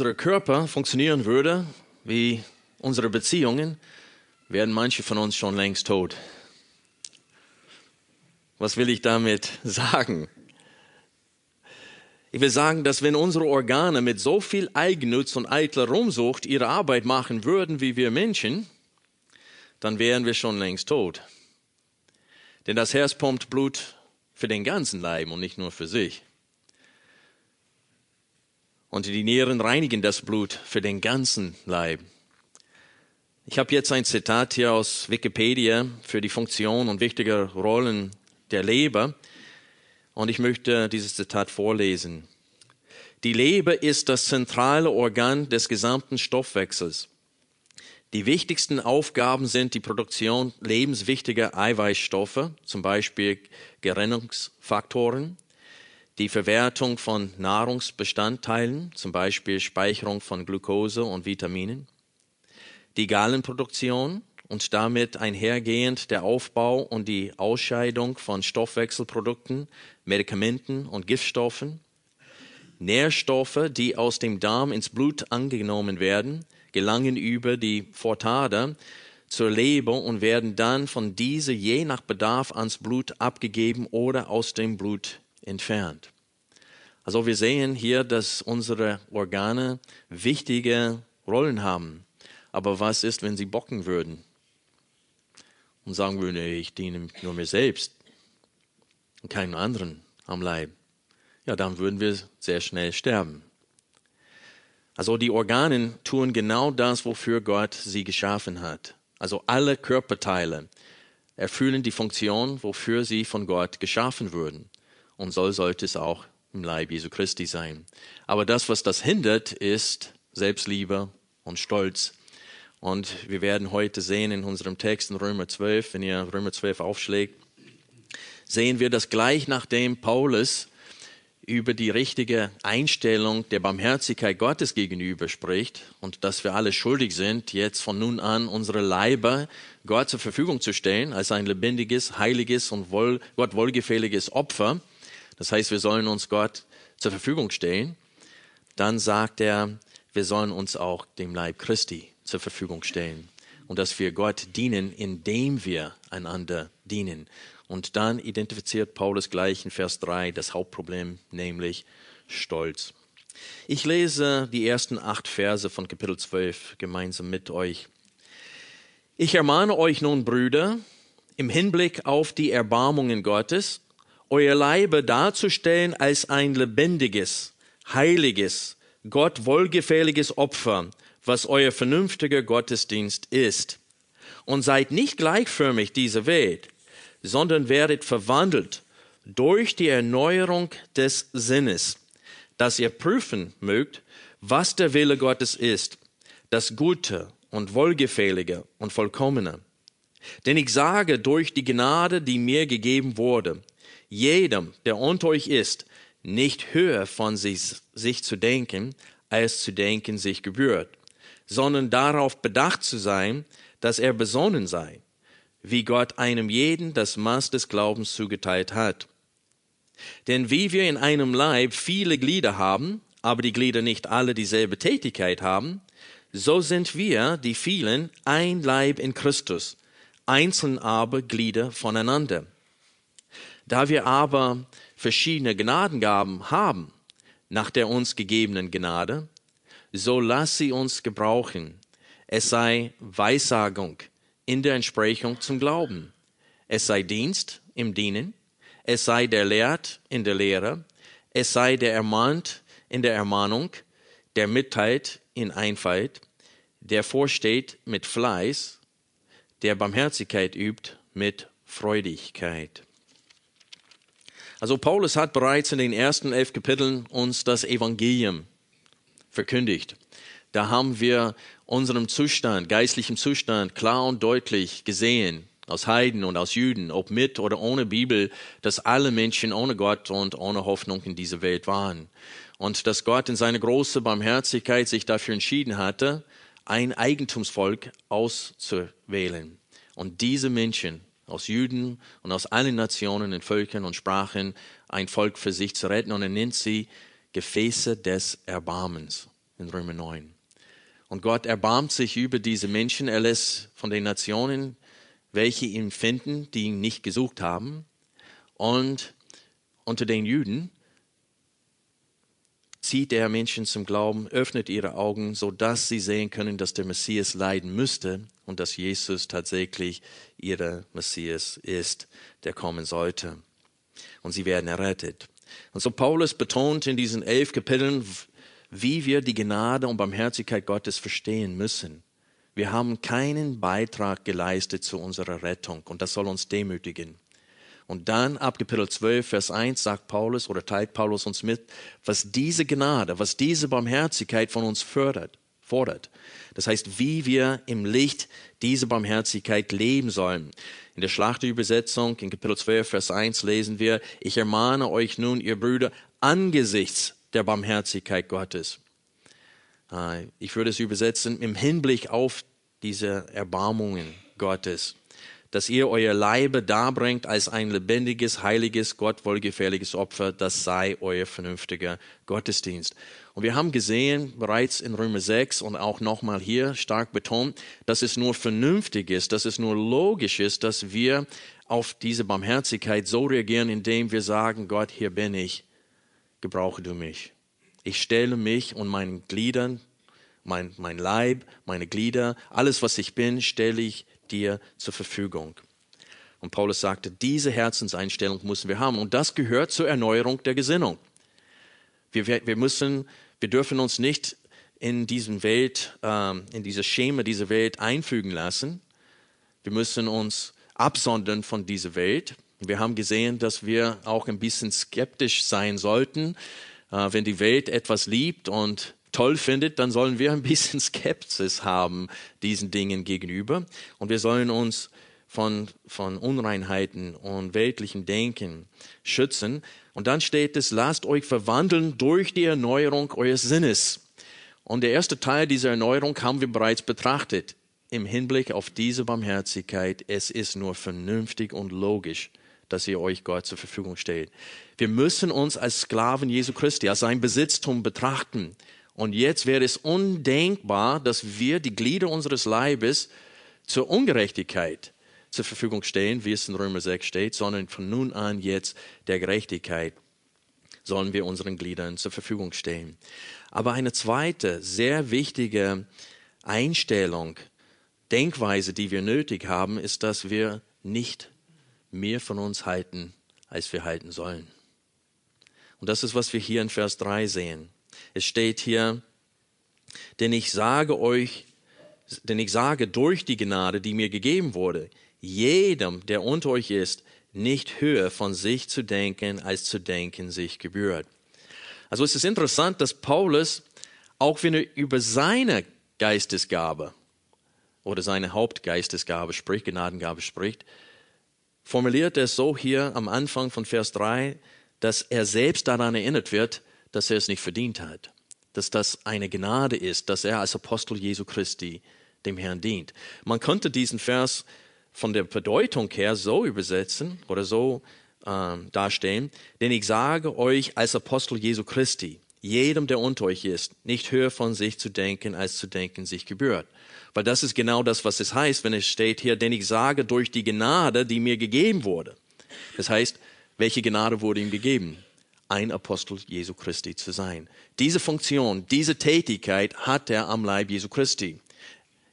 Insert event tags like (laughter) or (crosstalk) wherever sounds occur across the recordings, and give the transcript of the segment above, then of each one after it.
Unser Körper funktionieren würde wie unsere Beziehungen, wären manche von uns schon längst tot. Was will ich damit (laughs) sagen? Ich will sagen, dass wenn unsere Organe mit so viel Eigennutz und eitler Rumsucht ihre Arbeit machen würden wie wir Menschen, dann wären wir schon längst tot. Denn das Herz pumpt Blut für den ganzen Leib und nicht nur für sich. Und die Nieren reinigen das Blut für den ganzen Leib. Ich habe jetzt ein Zitat hier aus Wikipedia für die Funktion und wichtige Rollen der Leber. Und ich möchte dieses Zitat vorlesen. Die Leber ist das zentrale Organ des gesamten Stoffwechsels. Die wichtigsten Aufgaben sind die Produktion lebenswichtiger Eiweißstoffe, zum Beispiel Gerinnungsfaktoren, die Verwertung von Nahrungsbestandteilen, zum Beispiel Speicherung von Glucose und Vitaminen, die Gallenproduktion und damit einhergehend der Aufbau und die Ausscheidung von Stoffwechselprodukten, Medikamenten und Giftstoffen, Nährstoffe, die aus dem Darm ins Blut angenommen werden, gelangen über die Vortader zur Leber und werden dann von dieser je nach Bedarf ans Blut abgegeben oder aus dem Blut entfernt. Also wir sehen hier, dass unsere Organe wichtige Rollen haben. Aber was ist, wenn sie bocken würden und sagen würden, ich diene nur mir selbst und keinen anderen am Leib? Ja, dann würden wir sehr schnell sterben. Also die Organe tun genau das, wofür Gott sie geschaffen hat. Also alle Körperteile erfüllen die Funktion, wofür sie von Gott geschaffen wurden. Und so sollte es auch im Leib Jesu Christi sein. Aber das, was das hindert, ist Selbstliebe und Stolz. Und wir werden heute sehen in unserem Text in Römer 12, wenn ihr Römer 12 aufschlägt, sehen wir, dass gleich nachdem Paulus über die richtige Einstellung der Barmherzigkeit Gottes gegenüber spricht und dass wir alle schuldig sind, jetzt von nun an unsere Leiber Gott zur Verfügung zu stellen als ein lebendiges, heiliges und wohl, Gott wohlgefälliges Opfer, das heißt, wir sollen uns Gott zur Verfügung stellen. Dann sagt er, wir sollen uns auch dem Leib Christi zur Verfügung stellen. Und dass wir Gott dienen, indem wir einander dienen. Und dann identifiziert Paulus gleich in Vers 3 das Hauptproblem, nämlich Stolz. Ich lese die ersten acht Verse von Kapitel 12 gemeinsam mit euch. Ich ermahne euch nun, Brüder, im Hinblick auf die Erbarmungen Gottes, euer Leibe darzustellen als ein lebendiges, heiliges, Gott wohlgefälliges Opfer, was euer vernünftiger Gottesdienst ist. Und seid nicht gleichförmig dieser Welt, sondern werdet verwandelt durch die Erneuerung des Sinnes, dass ihr prüfen mögt, was der Wille Gottes ist, das Gute und Wohlgefällige und Vollkommene. Denn ich sage durch die Gnade, die mir gegeben wurde, jedem, der unter euch ist, nicht höher von sich, sich zu denken, als zu denken sich gebührt, sondern darauf bedacht zu sein, dass er besonnen sei, wie Gott einem jeden das Maß des Glaubens zugeteilt hat. Denn wie wir in einem Leib viele Glieder haben, aber die Glieder nicht alle dieselbe Tätigkeit haben, so sind wir, die vielen, ein Leib in Christus, einzeln aber Glieder voneinander. Da wir aber verschiedene Gnadengaben haben, nach der uns gegebenen Gnade, so lass sie uns gebrauchen. Es sei Weissagung in der Entsprechung zum Glauben. Es sei Dienst im Dienen. Es sei der Lehrt in der Lehre. Es sei der Ermahnt in der Ermahnung, der mitteilt in Einfalt, der vorsteht mit Fleiß, der Barmherzigkeit übt mit Freudigkeit. Also Paulus hat bereits in den ersten elf Kapiteln uns das Evangelium verkündigt. da haben wir unseren Zustand, geistlichen Zustand klar und deutlich gesehen, aus Heiden und aus Juden, ob mit oder ohne Bibel, dass alle Menschen ohne Gott und ohne Hoffnung in dieser Welt waren. Und dass Gott in seiner großen Barmherzigkeit sich dafür entschieden hatte, ein Eigentumsvolk auszuwählen. Und diese Menschen aus Juden und aus allen Nationen und Völkern und Sprachen ein Volk für sich zu retten. Und er nennt sie Gefäße des Erbarmens in Römer 9. Und Gott erbarmt sich über diese Menschen. Er lässt von den Nationen welche ihn finden, die ihn nicht gesucht haben. Und unter den Juden zieht er Menschen zum Glauben, öffnet ihre Augen, sodass sie sehen können, dass der Messias leiden müsste und dass Jesus tatsächlich ihre Messias ist, der kommen sollte. Und sie werden errettet. Und so Paulus betont in diesen elf Kapiteln, wie wir die Gnade und Barmherzigkeit Gottes verstehen müssen. Wir haben keinen Beitrag geleistet zu unserer Rettung und das soll uns demütigen. Und dann ab Kapitel 12, Vers 1 sagt Paulus oder teilt Paulus uns mit, was diese Gnade, was diese Barmherzigkeit von uns fördert, fordert. Das heißt, wie wir im Licht diese Barmherzigkeit leben sollen. In der Schlachterübersetzung in Kapitel 12, Vers 1 lesen wir, ich ermahne euch nun, ihr Brüder, angesichts der Barmherzigkeit Gottes. Äh, ich würde es übersetzen, im Hinblick auf diese Erbarmungen Gottes, dass ihr euer Leibe darbringt als ein lebendiges, heiliges, Gott wohlgefälliges Opfer, das sei euer vernünftiger Gottesdienst. Und wir haben gesehen, bereits in Römer 6 und auch nochmal hier stark betont, dass es nur vernünftig ist, dass es nur logisch ist, dass wir auf diese Barmherzigkeit so reagieren, indem wir sagen, Gott, hier bin ich, gebrauche du mich. Ich stelle mich und meinen Gliedern mein, mein Leib, meine Glieder, alles, was ich bin, stelle ich dir zur Verfügung. Und Paulus sagte, diese Herzenseinstellung müssen wir haben. Und das gehört zur Erneuerung der Gesinnung. Wir, wir müssen, wir dürfen uns nicht in diesen Welt, ähm, in diese Schema dieser Welt einfügen lassen. Wir müssen uns absondern von dieser Welt. Wir haben gesehen, dass wir auch ein bisschen skeptisch sein sollten, äh, wenn die Welt etwas liebt und toll findet, dann sollen wir ein bisschen (laughs) Skepsis haben diesen Dingen gegenüber und wir sollen uns von, von Unreinheiten und weltlichen Denken schützen. Und dann steht es, lasst euch verwandeln durch die Erneuerung eures Sinnes. Und der erste Teil dieser Erneuerung haben wir bereits betrachtet. Im Hinblick auf diese Barmherzigkeit, es ist nur vernünftig und logisch, dass ihr euch Gott zur Verfügung stellt. Wir müssen uns als Sklaven Jesu Christi, als sein Besitztum betrachten. Und jetzt wäre es undenkbar, dass wir die Glieder unseres Leibes zur Ungerechtigkeit zur Verfügung stellen, wie es in Römer 6 steht, sondern von nun an jetzt der Gerechtigkeit sollen wir unseren Gliedern zur Verfügung stellen. Aber eine zweite sehr wichtige Einstellung, Denkweise, die wir nötig haben, ist, dass wir nicht mehr von uns halten, als wir halten sollen. Und das ist, was wir hier in Vers 3 sehen. Es steht hier, denn ich sage euch, denn ich sage durch die Gnade, die mir gegeben wurde, jedem, der unter euch ist, nicht höher von sich zu denken, als zu denken sich gebührt. Also es ist interessant, dass Paulus, auch wenn er über seine Geistesgabe oder seine Hauptgeistesgabe spricht, Gnadengabe spricht, formuliert er es so hier am Anfang von Vers 3, dass er selbst daran erinnert wird, dass er es nicht verdient hat, dass das eine Gnade ist, dass er als Apostel Jesu Christi dem Herrn dient. Man könnte diesen Vers von der Bedeutung her so übersetzen oder so ähm, darstellen, denn ich sage euch als Apostel Jesu Christi, jedem, der unter euch ist, nicht höher von sich zu denken, als zu denken sich gebührt. Weil das ist genau das, was es heißt, wenn es steht hier, denn ich sage durch die Gnade, die mir gegeben wurde. Das heißt, welche Gnade wurde ihm gegeben? Ein Apostel Jesu Christi zu sein. Diese Funktion, diese Tätigkeit hat er am Leib Jesu Christi.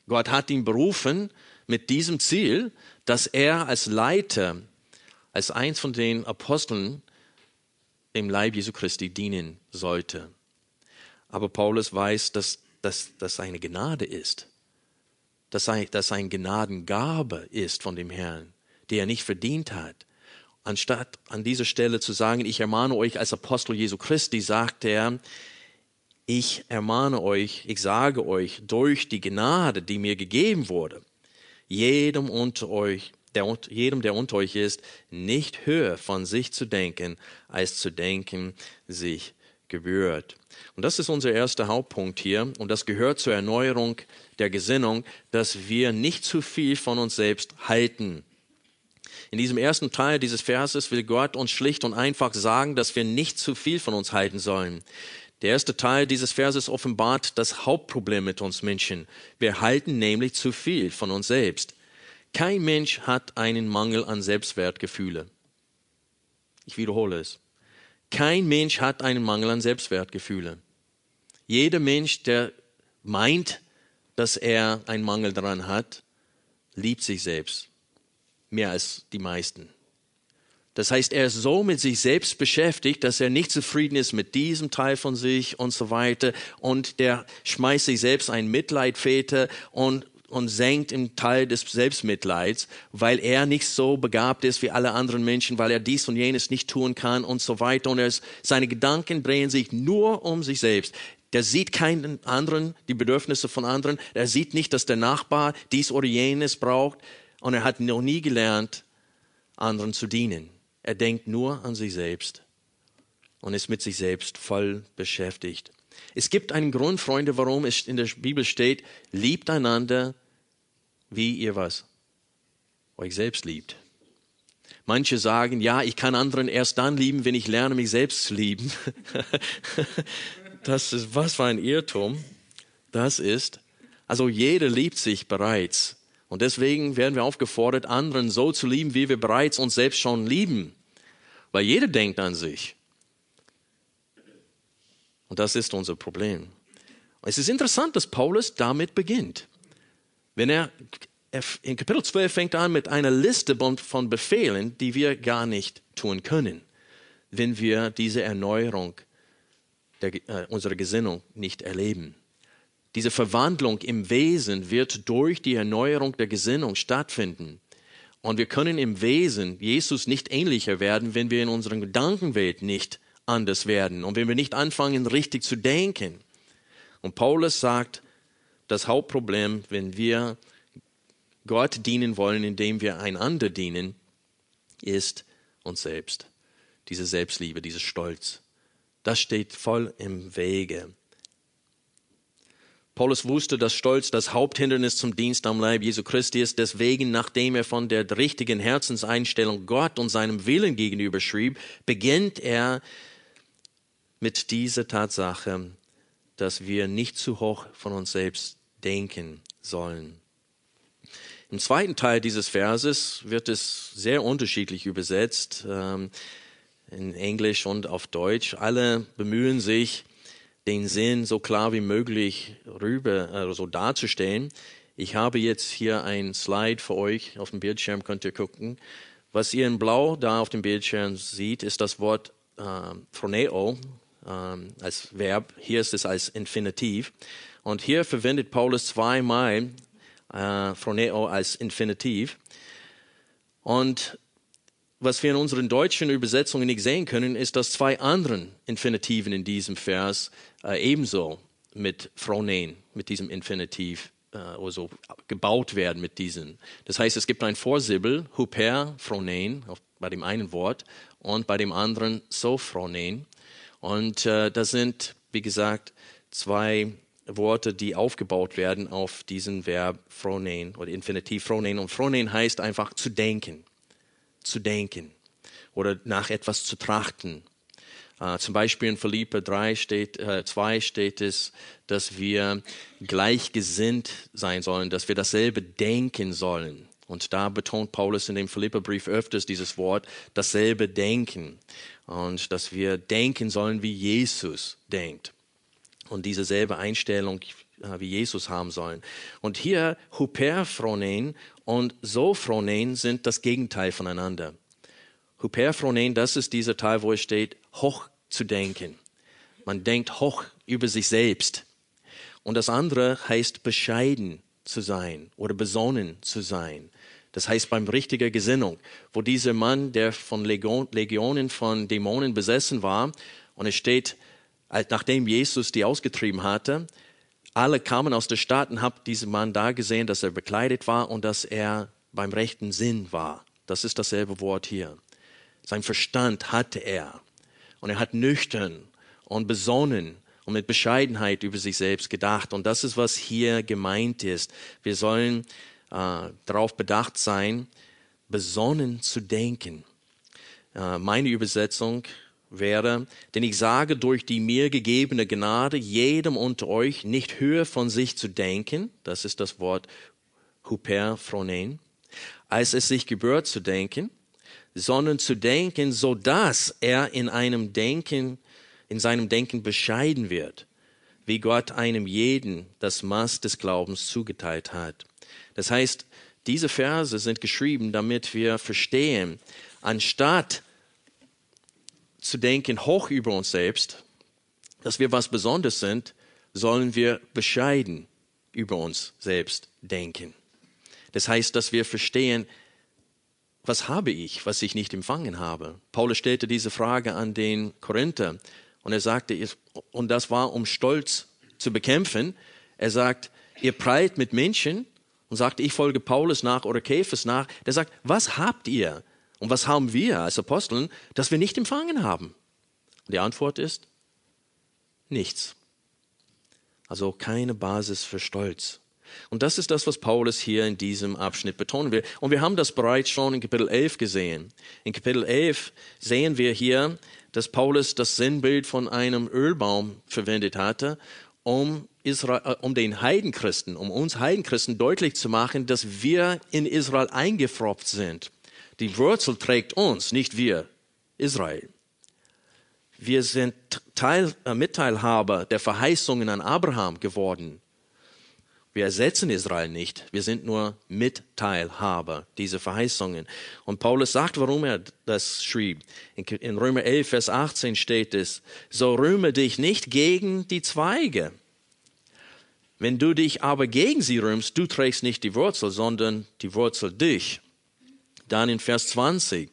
Gott hat ihn berufen mit diesem Ziel, dass er als Leiter, als eins von den Aposteln im Leib Jesu Christi dienen sollte. Aber Paulus weiß, dass das eine Gnade ist, dass das eine Gnadengabe ist von dem Herrn, die er nicht verdient hat. Anstatt an dieser Stelle zu sagen, ich ermahne euch als Apostel Jesu Christi, sagt er, ich ermahne euch, ich sage euch, durch die Gnade, die mir gegeben wurde, jedem unter euch, der, jedem, der unter euch ist, nicht höher von sich zu denken, als zu denken sich gebührt. Und das ist unser erster Hauptpunkt hier. Und das gehört zur Erneuerung der Gesinnung, dass wir nicht zu viel von uns selbst halten. In diesem ersten Teil dieses Verses will Gott uns schlicht und einfach sagen, dass wir nicht zu viel von uns halten sollen. Der erste Teil dieses Verses offenbart das Hauptproblem mit uns Menschen. Wir halten nämlich zu viel von uns selbst. Kein Mensch hat einen Mangel an Selbstwertgefühle. Ich wiederhole es. Kein Mensch hat einen Mangel an Selbstwertgefühle. Jeder Mensch, der meint, dass er einen Mangel daran hat, liebt sich selbst mehr als die meisten. Das heißt, er ist so mit sich selbst beschäftigt, dass er nicht zufrieden ist mit diesem Teil von sich und so weiter. Und der schmeißt sich selbst ein Mitleidväter und, und senkt im Teil des Selbstmitleids, weil er nicht so begabt ist wie alle anderen Menschen, weil er dies und jenes nicht tun kann und so weiter. Und ist, seine Gedanken drehen sich nur um sich selbst. Der sieht keinen anderen, die Bedürfnisse von anderen. Er sieht nicht, dass der Nachbar dies oder jenes braucht. Und er hat noch nie gelernt, anderen zu dienen. Er denkt nur an sich selbst und ist mit sich selbst voll beschäftigt. Es gibt einen Grund, Freunde, warum es in der Bibel steht, liebt einander, wie ihr was? Euch selbst liebt. Manche sagen, ja, ich kann anderen erst dann lieben, wenn ich lerne, mich selbst zu lieben. (laughs) das ist, was für ein Irrtum. Das ist, also jeder liebt sich bereits. Und deswegen werden wir aufgefordert, anderen so zu lieben, wie wir bereits uns selbst schon lieben. Weil jeder denkt an sich. Und das ist unser Problem. Es ist interessant, dass Paulus damit beginnt. Wenn er in Kapitel 12 fängt an mit einer Liste von Befehlen, die wir gar nicht tun können, wenn wir diese Erneuerung der, äh, unserer Gesinnung nicht erleben. Diese Verwandlung im Wesen wird durch die Erneuerung der Gesinnung stattfinden. Und wir können im Wesen Jesus nicht ähnlicher werden, wenn wir in unserer Gedankenwelt nicht anders werden und wenn wir nicht anfangen, richtig zu denken. Und Paulus sagt, das Hauptproblem, wenn wir Gott dienen wollen, indem wir einander dienen, ist uns selbst. Diese Selbstliebe, dieser Stolz. Das steht voll im Wege. Paulus wusste, dass Stolz das Haupthindernis zum Dienst am Leib Jesu Christi ist. Deswegen, nachdem er von der richtigen Herzenseinstellung Gott und seinem Willen gegenüber schrieb, beginnt er mit dieser Tatsache, dass wir nicht zu hoch von uns selbst denken sollen. Im zweiten Teil dieses Verses wird es sehr unterschiedlich übersetzt, ähm, in Englisch und auf Deutsch. Alle bemühen sich, den Sinn so klar wie möglich rüber, also darzustellen. Ich habe jetzt hier ein Slide für euch. Auf dem Bildschirm könnt ihr gucken. Was ihr in Blau da auf dem Bildschirm seht, ist das Wort äh, phroneo äh, als Verb. Hier ist es als Infinitiv. Und hier verwendet Paulus zweimal äh, phroneo als Infinitiv. Und was wir in unseren deutschen Übersetzungen nicht sehen können, ist, dass zwei anderen Infinitiven in diesem Vers äh, ebenso mit Phronen, mit diesem Infinitiv äh, also gebaut werden mit diesen. Das heißt, es gibt ein Vorsibbel, huper, phronen, bei dem einen Wort und bei dem anderen sophronen. Und äh, das sind, wie gesagt, zwei Worte, die aufgebaut werden auf diesen Verb phronen oder Infinitiv phronen. Und phronen heißt einfach zu denken zu denken oder nach etwas zu trachten. Uh, zum Beispiel in Philippe 3 steht, äh, 2 steht es, dass wir gleichgesinnt sein sollen, dass wir dasselbe denken sollen. Und da betont Paulus in dem Philipperbrief öfters dieses Wort, dasselbe denken. Und dass wir denken sollen, wie Jesus denkt. Und diese selbe Einstellung äh, wie Jesus haben sollen. Und hier Hyperphronen und Sophronen sind das Gegenteil voneinander. Hyperphronen, das ist dieser Teil, wo es steht, hoch zu denken. Man denkt hoch über sich selbst. Und das andere heißt bescheiden zu sein oder besonnen zu sein. Das heißt beim richtiger Gesinnung, wo dieser Mann, der von Legionen von Dämonen besessen war, und es steht, nachdem Jesus die ausgetrieben hatte, alle kamen aus der Stadt und haben diesen Mann da gesehen, dass er bekleidet war und dass er beim rechten Sinn war. Das ist dasselbe Wort hier. Sein Verstand hatte er. Und er hat nüchtern und besonnen und mit Bescheidenheit über sich selbst gedacht. Und das ist, was hier gemeint ist. Wir sollen äh, darauf bedacht sein, besonnen zu denken. Äh, meine Übersetzung wäre, denn ich sage durch die mir gegebene Gnade jedem unter euch nicht höher von sich zu denken, das ist das Wort Huperphronen, als es sich gebührt zu denken, sondern zu denken, so dass er in einem Denken, in seinem Denken bescheiden wird, wie Gott einem jeden das Maß des Glaubens zugeteilt hat. Das heißt, diese Verse sind geschrieben, damit wir verstehen, anstatt zu denken hoch über uns selbst, dass wir was Besonderes sind, sollen wir bescheiden über uns selbst denken. Das heißt, dass wir verstehen, was habe ich, was ich nicht empfangen habe? Paulus stellte diese Frage an den Korinther und er sagte, und das war, um Stolz zu bekämpfen. Er sagt, ihr prallt mit Menschen und sagt, ich folge Paulus nach oder Käfers nach. Der sagt, was habt ihr? Und was haben wir als Aposteln, das wir nicht empfangen haben? Und die Antwort ist nichts. Also keine Basis für Stolz. Und das ist das, was Paulus hier in diesem Abschnitt betonen will. Und wir haben das bereits schon in Kapitel 11 gesehen. In Kapitel 11 sehen wir hier, dass Paulus das Sinnbild von einem Ölbaum verwendet hatte, um, Israel, äh, um den Heidenchristen, um uns Heidenchristen deutlich zu machen, dass wir in Israel eingefropft sind. Die Wurzel trägt uns, nicht wir, Israel. Wir sind Teil, äh, Mitteilhaber der Verheißungen an Abraham geworden. Wir ersetzen Israel nicht, wir sind nur Mitteilhaber dieser Verheißungen. Und Paulus sagt, warum er das schrieb. In Römer 11, Vers 18 steht es, so rühme dich nicht gegen die Zweige. Wenn du dich aber gegen sie rühmst, du trägst nicht die Wurzel, sondern die Wurzel dich. Dann in Vers 20,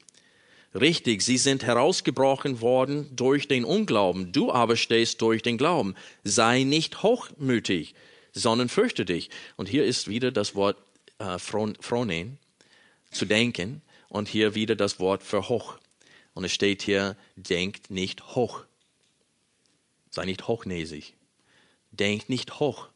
richtig, sie sind herausgebrochen worden durch den Unglauben, du aber stehst durch den Glauben. Sei nicht hochmütig, sondern fürchte dich. Und hier ist wieder das Wort äh, Phronen, zu denken, und hier wieder das Wort für hoch. Und es steht hier, denkt nicht hoch. Sei nicht hochnäsig. Denkt nicht hoch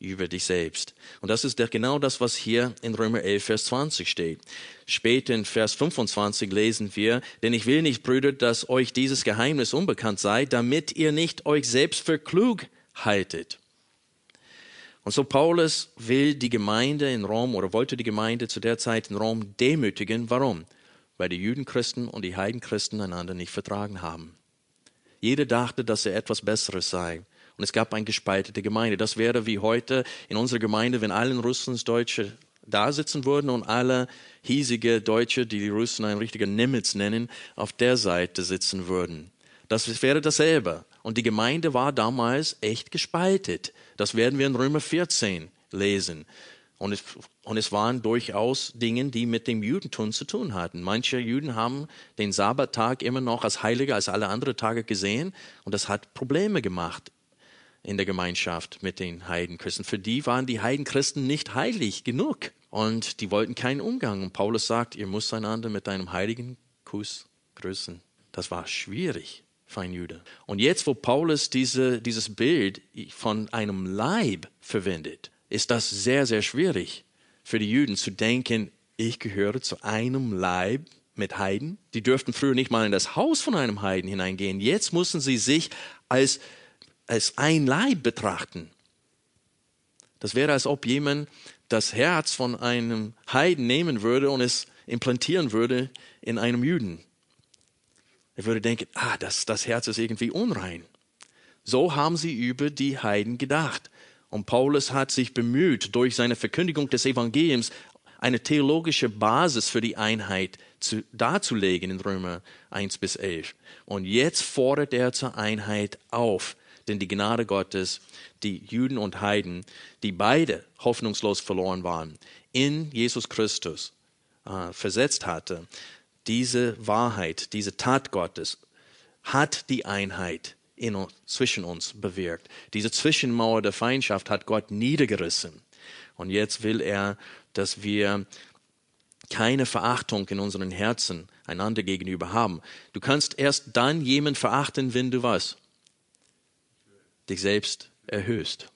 über dich selbst. Und das ist genau das, was hier in Römer 11, Vers 20 steht. Später in Vers 25 lesen wir, denn ich will nicht, Brüder, dass euch dieses Geheimnis unbekannt sei, damit ihr nicht euch selbst für klug haltet. Und so Paulus will die Gemeinde in Rom oder wollte die Gemeinde zu der Zeit in Rom demütigen. Warum? Weil die Judenchristen und die Heidenchristen einander nicht vertragen haben. Jeder dachte, dass er etwas Besseres sei. Und es gab eine gespaltete Gemeinde. Das wäre wie heute in unserer Gemeinde, wenn alle Russlandsdeutsche da sitzen würden und alle hiesige Deutsche, die die Russen ein richtiger Nimitz nennen, auf der Seite sitzen würden. Das wäre dasselbe. Und die Gemeinde war damals echt gespaltet. Das werden wir in Römer 14 lesen. Und es, und es waren durchaus Dinge, die mit dem Judentum zu tun hatten. Manche Juden haben den Sabbattag immer noch als heiliger als alle anderen Tage gesehen. Und das hat Probleme gemacht in der Gemeinschaft mit den Heidenchristen. Für die waren die Heidenchristen nicht heilig genug. Und die wollten keinen Umgang. Und Paulus sagt, ihr müsst einander mit einem heiligen Kuss grüßen. Das war schwierig für einen Jude. Und jetzt, wo Paulus diese, dieses Bild von einem Leib verwendet, ist das sehr, sehr schwierig für die Juden zu denken, ich gehöre zu einem Leib mit Heiden. Die dürften früher nicht mal in das Haus von einem Heiden hineingehen. Jetzt mussten sie sich als, als ein Leib betrachten. Das wäre, als ob jemand das Herz von einem Heiden nehmen würde und es implantieren würde in einem Juden. Er würde denken, ah, das, das Herz ist irgendwie unrein. So haben sie über die Heiden gedacht. Und Paulus hat sich bemüht, durch seine Verkündigung des Evangeliums eine theologische Basis für die Einheit zu, darzulegen in Römer 1 bis 11. Und jetzt fordert er zur Einheit auf, denn die Gnade Gottes, die Juden und Heiden, die beide hoffnungslos verloren waren, in Jesus Christus äh, versetzt hatte, diese Wahrheit, diese Tat Gottes hat die Einheit in, zwischen uns bewirkt. Diese Zwischenmauer der Feindschaft hat Gott niedergerissen. Und jetzt will er, dass wir keine Verachtung in unseren Herzen einander gegenüber haben. Du kannst erst dann jemanden verachten, wenn du was? Dich selbst erhöhst.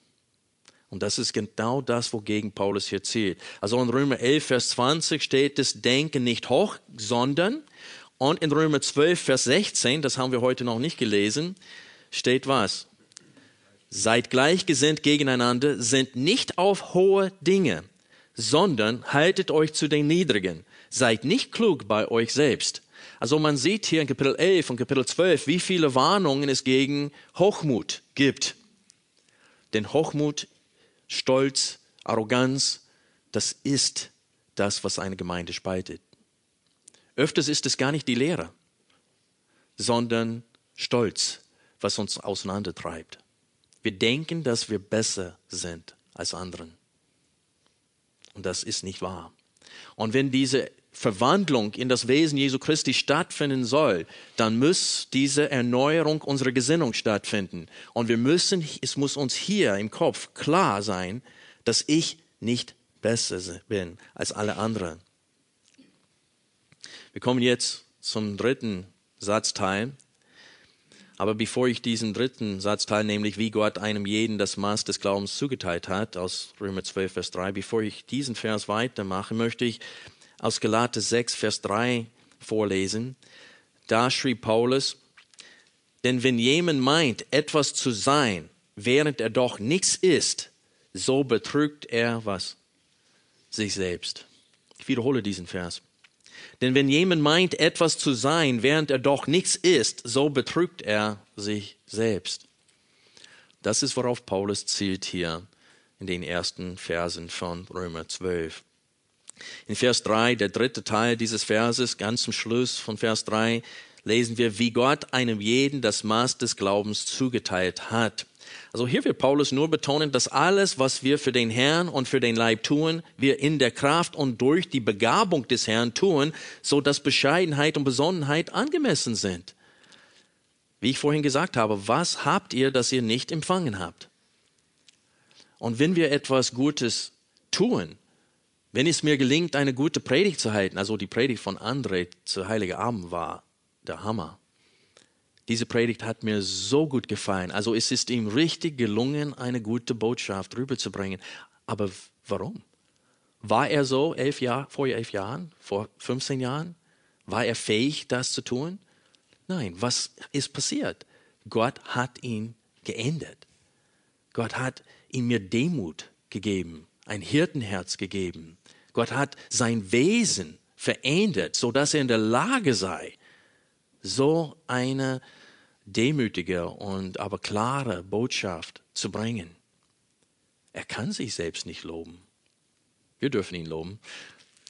Und das ist genau das, wogegen Paulus hier zielt. Also in Römer 11, Vers 20 steht das Denken nicht hoch, sondern, und in Römer 12, Vers 16, das haben wir heute noch nicht gelesen, steht was? Seid gleichgesinnt gegeneinander, sind nicht auf hohe Dinge, sondern haltet euch zu den Niedrigen. Seid nicht klug bei euch selbst. Also man sieht hier in Kapitel 11 und Kapitel 12, wie viele Warnungen es gegen Hochmut gibt. Denn Hochmut Stolz, Arroganz, das ist das, was eine Gemeinde spaltet. Öfters ist es gar nicht die Lehre, sondern Stolz, was uns auseinandertreibt. Wir denken, dass wir besser sind als anderen. Und das ist nicht wahr. Und wenn diese Verwandlung in das Wesen Jesu Christi stattfinden soll, dann muss diese Erneuerung unserer Gesinnung stattfinden. Und wir müssen, es muss uns hier im Kopf klar sein, dass ich nicht besser bin als alle anderen. Wir kommen jetzt zum dritten Satzteil. Aber bevor ich diesen dritten Satzteil, nämlich wie Gott einem jeden das Maß des Glaubens zugeteilt hat, aus Römer 12, Vers 3, bevor ich diesen Vers weitermache, möchte ich aus Galate 6, Vers 3 vorlesen. Da schrieb Paulus, denn wenn jemand meint, etwas zu sein, während er doch nichts ist, so betrügt er was? Sich selbst. Ich wiederhole diesen Vers. Denn wenn jemand meint, etwas zu sein, während er doch nichts ist, so betrügt er sich selbst. Das ist, worauf Paulus zielt hier in den ersten Versen von Römer 12. In Vers 3, der dritte Teil dieses Verses, ganz zum Schluss von Vers 3, lesen wir, wie Gott einem jeden das Maß des Glaubens zugeteilt hat. Also hier will Paulus nur betonen, dass alles, was wir für den Herrn und für den Leib tun, wir in der Kraft und durch die Begabung des Herrn tun, so dass Bescheidenheit und Besonnenheit angemessen sind. Wie ich vorhin gesagt habe, was habt ihr, das ihr nicht empfangen habt? Und wenn wir etwas Gutes tun, wenn es mir gelingt, eine gute Predigt zu halten, also die Predigt von André zu Heilige Abend war der Hammer. Diese Predigt hat mir so gut gefallen. Also es ist ihm richtig gelungen, eine gute Botschaft rüberzubringen. Aber warum? War er so elf Jahr, vor elf Jahren, vor 15 Jahren? War er fähig, das zu tun? Nein, was ist passiert? Gott hat ihn geändert. Gott hat ihm mir Demut gegeben, ein Hirtenherz gegeben. Gott hat sein Wesen verändert, so dass er in der Lage sei, so eine demütige und aber klare Botschaft zu bringen. Er kann sich selbst nicht loben. Wir dürfen ihn loben,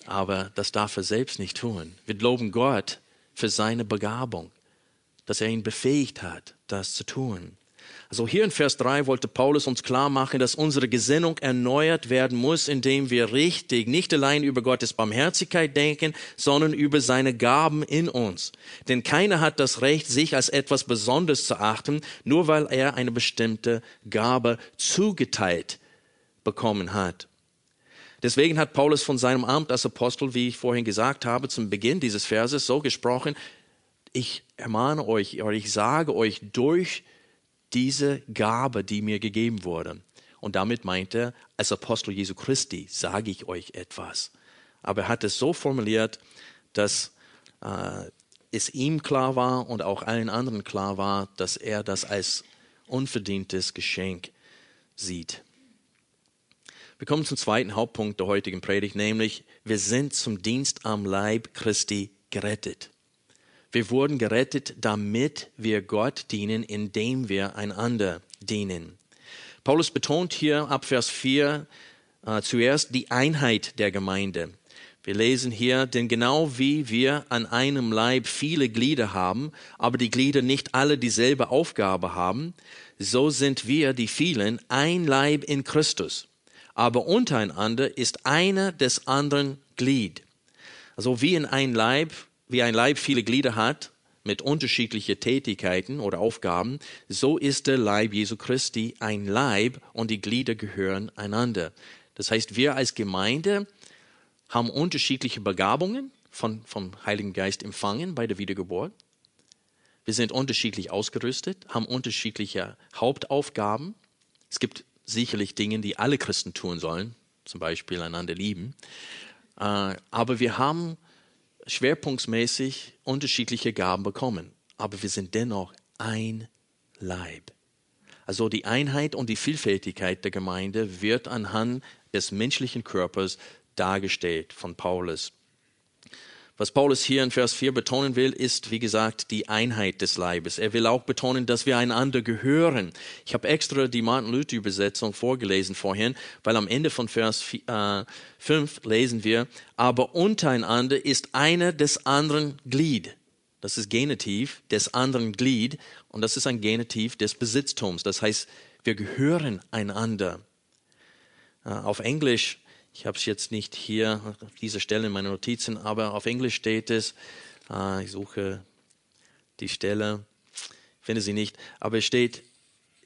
aber das darf er selbst nicht tun. Wir loben Gott für seine Begabung, dass er ihn befähigt hat, das zu tun. Also hier in Vers 3 wollte Paulus uns klar machen, dass unsere Gesinnung erneuert werden muss, indem wir richtig nicht allein über Gottes Barmherzigkeit denken, sondern über seine Gaben in uns. Denn keiner hat das Recht, sich als etwas Besonderes zu achten, nur weil er eine bestimmte Gabe zugeteilt bekommen hat. Deswegen hat Paulus von seinem Amt als Apostel, wie ich vorhin gesagt habe, zum Beginn dieses Verses so gesprochen, ich ermahne euch, oder ich sage euch durch diese Gabe, die mir gegeben wurde. Und damit meint er, als Apostel Jesu Christi sage ich euch etwas. Aber er hat es so formuliert, dass äh, es ihm klar war und auch allen anderen klar war, dass er das als unverdientes Geschenk sieht. Wir kommen zum zweiten Hauptpunkt der heutigen Predigt, nämlich wir sind zum Dienst am Leib Christi gerettet. Wir wurden gerettet, damit wir Gott dienen, indem wir einander dienen. Paulus betont hier ab Vers 4 äh, zuerst die Einheit der Gemeinde. Wir lesen hier, denn genau wie wir an einem Leib viele Glieder haben, aber die Glieder nicht alle dieselbe Aufgabe haben, so sind wir, die vielen, ein Leib in Christus. Aber untereinander ist einer des anderen Glied. Also wie in ein Leib wie ein Leib viele Glieder hat, mit unterschiedlichen Tätigkeiten oder Aufgaben, so ist der Leib Jesu Christi ein Leib und die Glieder gehören einander. Das heißt, wir als Gemeinde haben unterschiedliche Begabungen von, vom Heiligen Geist empfangen bei der Wiedergeburt. Wir sind unterschiedlich ausgerüstet, haben unterschiedliche Hauptaufgaben. Es gibt sicherlich Dinge, die alle Christen tun sollen, zum Beispiel einander lieben. Äh, aber wir haben schwerpunktmäßig unterschiedliche Gaben bekommen. Aber wir sind dennoch ein Leib. Also die Einheit und die Vielfältigkeit der Gemeinde wird anhand des menschlichen Körpers dargestellt von Paulus. Was Paulus hier in Vers 4 betonen will, ist, wie gesagt, die Einheit des Leibes. Er will auch betonen, dass wir einander gehören. Ich habe extra die Martin Luther Übersetzung vorgelesen vorhin, weil am Ende von Vers 5 äh, lesen wir, aber untereinander ist einer des anderen Glied. Das ist Genitiv des anderen Glied und das ist ein Genitiv des Besitztums. Das heißt, wir gehören einander. Äh, auf Englisch ich habe es jetzt nicht hier auf dieser Stelle in meinen Notizen, aber auf Englisch steht es, äh, ich suche die Stelle, finde sie nicht, aber es steht,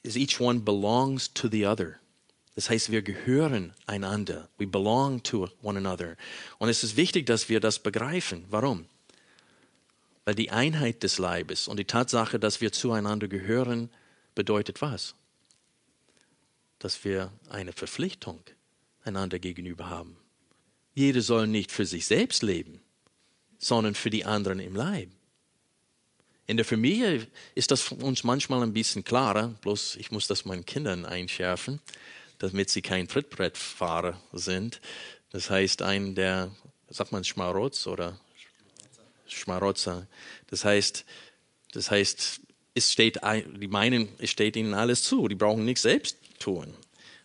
each one belongs to the other. Das heißt, wir gehören einander. We belong to one another. Und es ist wichtig, dass wir das begreifen. Warum? Weil die Einheit des Leibes und die Tatsache, dass wir zueinander gehören, bedeutet was? Dass wir eine Verpflichtung einander gegenüber haben. Jeder soll nicht für sich selbst leben, sondern für die anderen im Leib. In der Familie ist das für uns manchmal ein bisschen klarer, bloß ich muss das meinen Kindern einschärfen, damit sie kein Trittbrettfahrer sind. Das heißt, ein der, sagt man Schmarotz oder Schmarotzer. Das heißt, das heißt, es steht, die meinen, es steht ihnen alles zu. Die brauchen nichts selbst tun.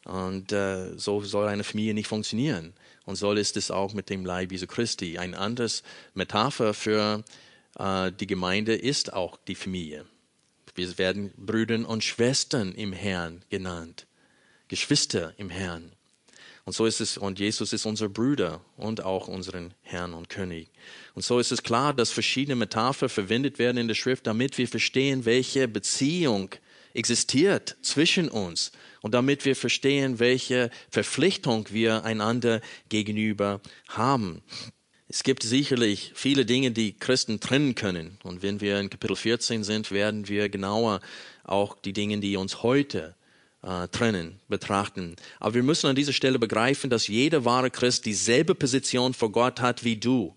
Und äh, so soll eine Familie nicht funktionieren. Und so ist es auch mit dem Leib Jesu Christi. Ein anderes Metapher für äh, die Gemeinde ist auch die Familie. Wir werden Brüder und Schwestern im Herrn genannt. Geschwister im Herrn. Und so ist es, und Jesus ist unser Bruder und auch unseren Herrn und König. Und so ist es klar, dass verschiedene Metapher verwendet werden in der Schrift, damit wir verstehen, welche Beziehung existiert zwischen uns und damit wir verstehen, welche Verpflichtung wir einander gegenüber haben. Es gibt sicherlich viele Dinge, die Christen trennen können. Und wenn wir in Kapitel 14 sind, werden wir genauer auch die Dinge, die uns heute äh, trennen, betrachten. Aber wir müssen an dieser Stelle begreifen, dass jeder wahre Christ dieselbe Position vor Gott hat wie du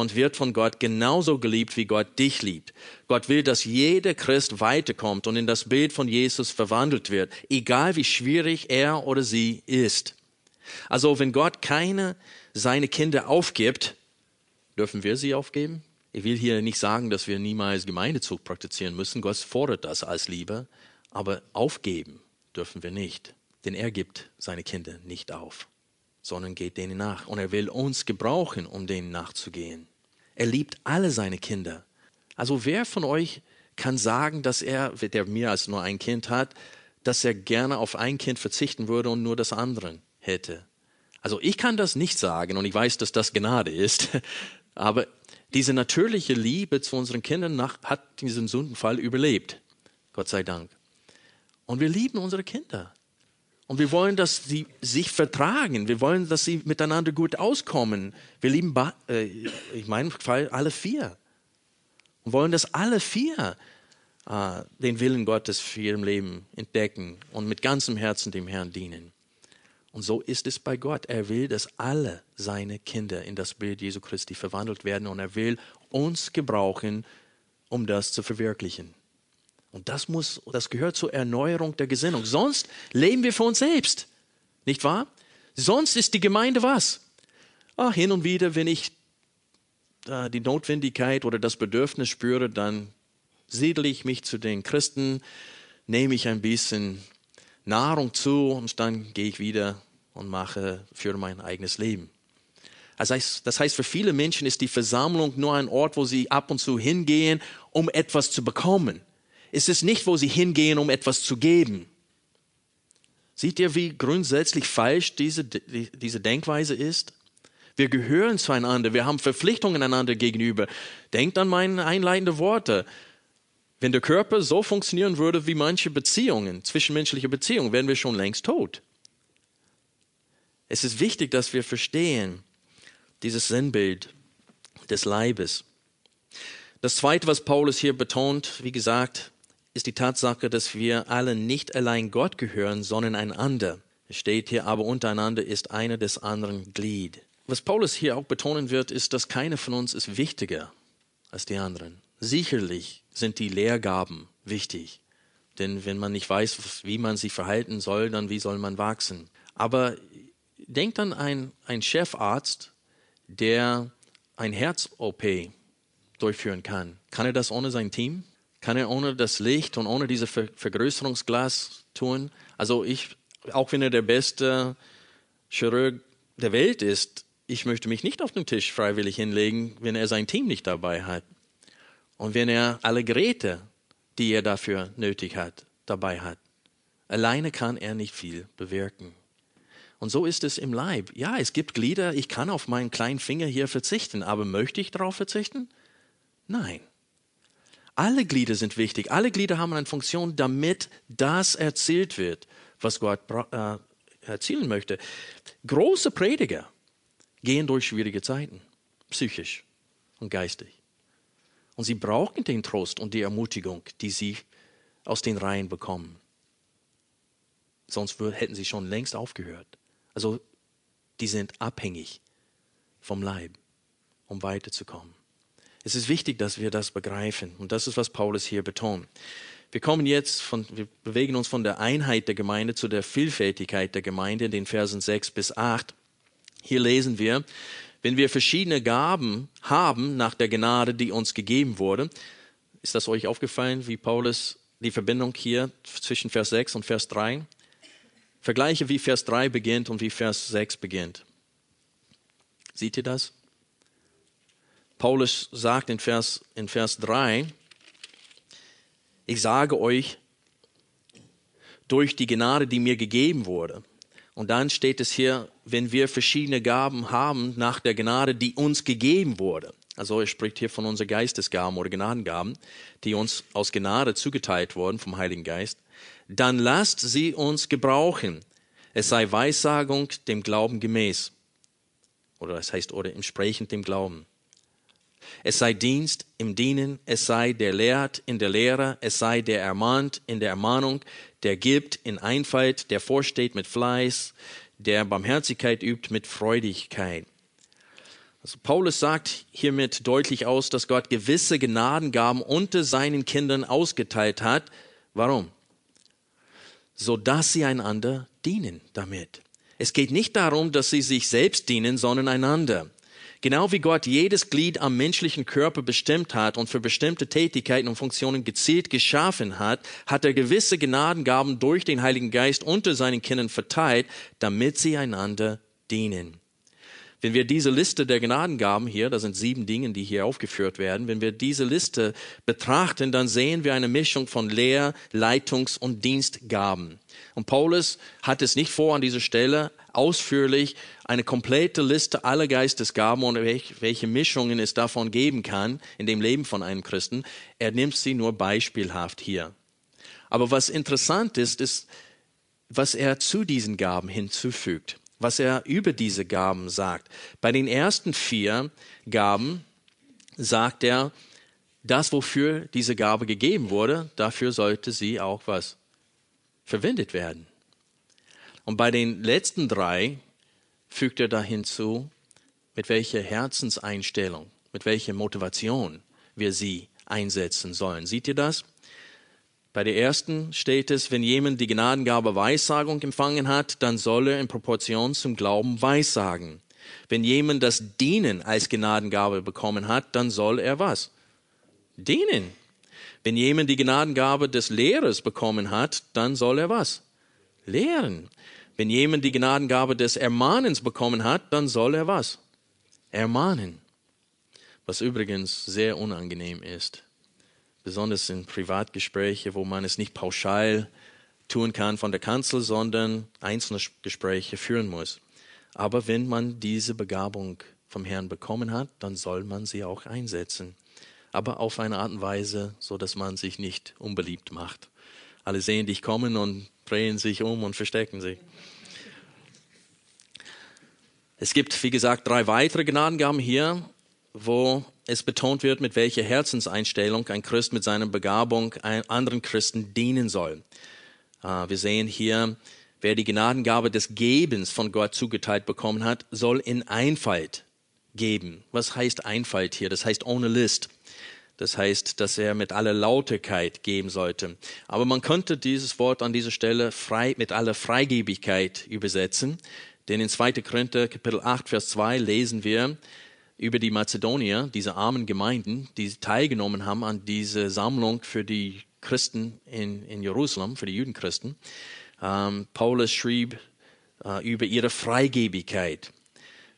und wird von Gott genauso geliebt, wie Gott dich liebt. Gott will, dass jeder Christ weiterkommt und in das Bild von Jesus verwandelt wird, egal wie schwierig er oder sie ist. Also wenn Gott keine seine Kinder aufgibt, dürfen wir sie aufgeben? Ich will hier nicht sagen, dass wir niemals Gemeindezug praktizieren müssen. Gott fordert das als Liebe. Aber aufgeben dürfen wir nicht. Denn er gibt seine Kinder nicht auf sondern geht denen nach. Und er will uns gebrauchen, um denen nachzugehen. Er liebt alle seine Kinder. Also wer von euch kann sagen, dass er, der mehr als nur ein Kind hat, dass er gerne auf ein Kind verzichten würde und nur das andere hätte? Also ich kann das nicht sagen und ich weiß, dass das Gnade ist, (laughs) aber diese natürliche Liebe zu unseren Kindern nach, hat diesen Sündenfall überlebt. Gott sei Dank. Und wir lieben unsere Kinder. Und wir wollen, dass sie sich vertragen. Wir wollen, dass sie miteinander gut auskommen. Wir lieben, äh, ich meine, alle vier. Und wollen, dass alle vier äh, den Willen Gottes für ihrem Leben entdecken und mit ganzem Herzen dem Herrn dienen. Und so ist es bei Gott. Er will, dass alle seine Kinder in das Bild Jesu Christi verwandelt werden und er will uns gebrauchen, um das zu verwirklichen. Und das muss, das gehört zur Erneuerung der Gesinnung. Sonst leben wir für uns selbst. Nicht wahr? Sonst ist die Gemeinde was? Ah, hin und wieder, wenn ich äh, die Notwendigkeit oder das Bedürfnis spüre, dann siedle ich mich zu den Christen, nehme ich ein bisschen Nahrung zu und dann gehe ich wieder und mache für mein eigenes Leben. Das heißt, das heißt, für viele Menschen ist die Versammlung nur ein Ort, wo sie ab und zu hingehen, um etwas zu bekommen ist es nicht, wo sie hingehen, um etwas zu geben. Seht ihr, wie grundsätzlich falsch diese, diese Denkweise ist? Wir gehören zueinander. Wir haben Verpflichtungen einander gegenüber. Denkt an meine einleitenden Worte. Wenn der Körper so funktionieren würde wie manche Beziehungen, zwischenmenschliche Beziehungen, wären wir schon längst tot. Es ist wichtig, dass wir verstehen, dieses Sinnbild des Leibes. Das Zweite, was Paulus hier betont, wie gesagt, ist die Tatsache, dass wir alle nicht allein Gott gehören, sondern einander. Es steht hier, aber untereinander ist einer des anderen Glied. Was Paulus hier auch betonen wird, ist, dass keiner von uns ist wichtiger als die anderen. Sicherlich sind die Lehrgaben wichtig, denn wenn man nicht weiß, wie man sich verhalten soll, dann wie soll man wachsen? Aber denkt an einen, einen Chefarzt, der ein Herz-OP durchführen kann. Kann er das ohne sein Team? Kann er ohne das Licht und ohne diese Ver Vergrößerungsglas tun? Also ich, auch wenn er der beste Chirurg der Welt ist, ich möchte mich nicht auf den Tisch freiwillig hinlegen, wenn er sein Team nicht dabei hat. Und wenn er alle Geräte, die er dafür nötig hat, dabei hat. Alleine kann er nicht viel bewirken. Und so ist es im Leib. Ja, es gibt Glieder, ich kann auf meinen kleinen Finger hier verzichten, aber möchte ich darauf verzichten? Nein. Alle Glieder sind wichtig. Alle Glieder haben eine Funktion, damit das erzielt wird, was Gott äh, erzielen möchte. Große Prediger gehen durch schwierige Zeiten, psychisch und geistig. Und sie brauchen den Trost und die Ermutigung, die sie aus den Reihen bekommen. Sonst hätten sie schon längst aufgehört. Also die sind abhängig vom Leib, um weiterzukommen. Es ist wichtig, dass wir das begreifen. Und das ist, was Paulus hier betont. Wir kommen jetzt von, wir bewegen uns von der Einheit der Gemeinde zu der Vielfältigkeit der Gemeinde in den Versen 6 bis 8. Hier lesen wir, wenn wir verschiedene Gaben haben nach der Gnade, die uns gegeben wurde, ist das euch aufgefallen, wie Paulus die Verbindung hier zwischen Vers 6 und Vers 3 Vergleiche, wie Vers 3 beginnt und wie Vers 6 beginnt. Seht ihr das? Paulus sagt in Vers, in Vers 3, ich sage euch, durch die Gnade, die mir gegeben wurde. Und dann steht es hier, wenn wir verschiedene Gaben haben nach der Gnade, die uns gegeben wurde. Also er spricht hier von unseren Geistesgaben oder Gnadengaben, die uns aus Gnade zugeteilt wurden vom Heiligen Geist dann lasst sie uns gebrauchen. Es sei Weissagung dem Glauben gemäß. Oder das heißt, oder entsprechend dem Glauben. Es sei Dienst im Dienen, es sei der lehrt in der Lehre, es sei der ermahnt in der Ermahnung, der gibt in Einfalt, der vorsteht mit Fleiß, der Barmherzigkeit übt mit Freudigkeit. Also Paulus sagt hiermit deutlich aus, dass Gott gewisse Gnadengaben unter seinen Kindern ausgeteilt hat. Warum? so dass sie einander dienen damit. Es geht nicht darum, dass sie sich selbst dienen, sondern einander. Genau wie Gott jedes Glied am menschlichen Körper bestimmt hat und für bestimmte Tätigkeiten und Funktionen gezielt geschaffen hat, hat er gewisse Gnadengaben durch den Heiligen Geist unter seinen Kindern verteilt, damit sie einander dienen. Wenn wir diese Liste der Gnadengaben hier, da sind sieben Dinge, die hier aufgeführt werden, wenn wir diese Liste betrachten, dann sehen wir eine Mischung von Lehr-, Leitungs- und Dienstgaben. Und Paulus hat es nicht vor, an dieser Stelle ausführlich eine komplette Liste aller Geistesgaben und welche Mischungen es davon geben kann in dem Leben von einem Christen. Er nimmt sie nur beispielhaft hier. Aber was interessant ist, ist, was er zu diesen Gaben hinzufügt was er über diese Gaben sagt. Bei den ersten vier Gaben sagt er, das, wofür diese Gabe gegeben wurde, dafür sollte sie auch was verwendet werden. Und bei den letzten drei fügt er da hinzu, mit welcher Herzenseinstellung, mit welcher Motivation wir sie einsetzen sollen. Seht ihr das? Bei der ersten steht es, wenn jemand die Gnadengabe Weissagung empfangen hat, dann soll er in Proportion zum Glauben Weissagen. Wenn jemand das Dienen als Gnadengabe bekommen hat, dann soll er was? Dienen. Wenn jemand die Gnadengabe des Lehrers bekommen hat, dann soll er was? Lehren. Wenn jemand die Gnadengabe des Ermahnens bekommen hat, dann soll er was? Ermahnen. Was übrigens sehr unangenehm ist besonders in Privatgespräche, wo man es nicht pauschal tun kann von der Kanzel, sondern einzelne Gespräche führen muss. Aber wenn man diese Begabung vom Herrn bekommen hat, dann soll man sie auch einsetzen. Aber auf eine Art und Weise, so dass man sich nicht unbeliebt macht. Alle sehen dich kommen und drehen sich um und verstecken sich. Es gibt, wie gesagt, drei weitere Gnadengaben hier, wo es betont wird, mit welcher Herzenseinstellung ein Christ mit seiner Begabung anderen Christen dienen soll. Ah, wir sehen hier, wer die Gnadengabe des Gebens von Gott zugeteilt bekommen hat, soll in Einfalt geben. Was heißt Einfalt hier? Das heißt ohne List. Das heißt, dass er mit aller Lauterkeit geben sollte. Aber man könnte dieses Wort an dieser Stelle frei, mit aller Freigebigkeit übersetzen. Denn in 2. Korinther Kapitel 8, Vers 2 lesen wir über die Mazedonier, diese armen Gemeinden, die teilgenommen haben an dieser Sammlung für die Christen in, in Jerusalem, für die Judenchristen. Ähm, Paulus schrieb äh, über ihre Freigebigkeit.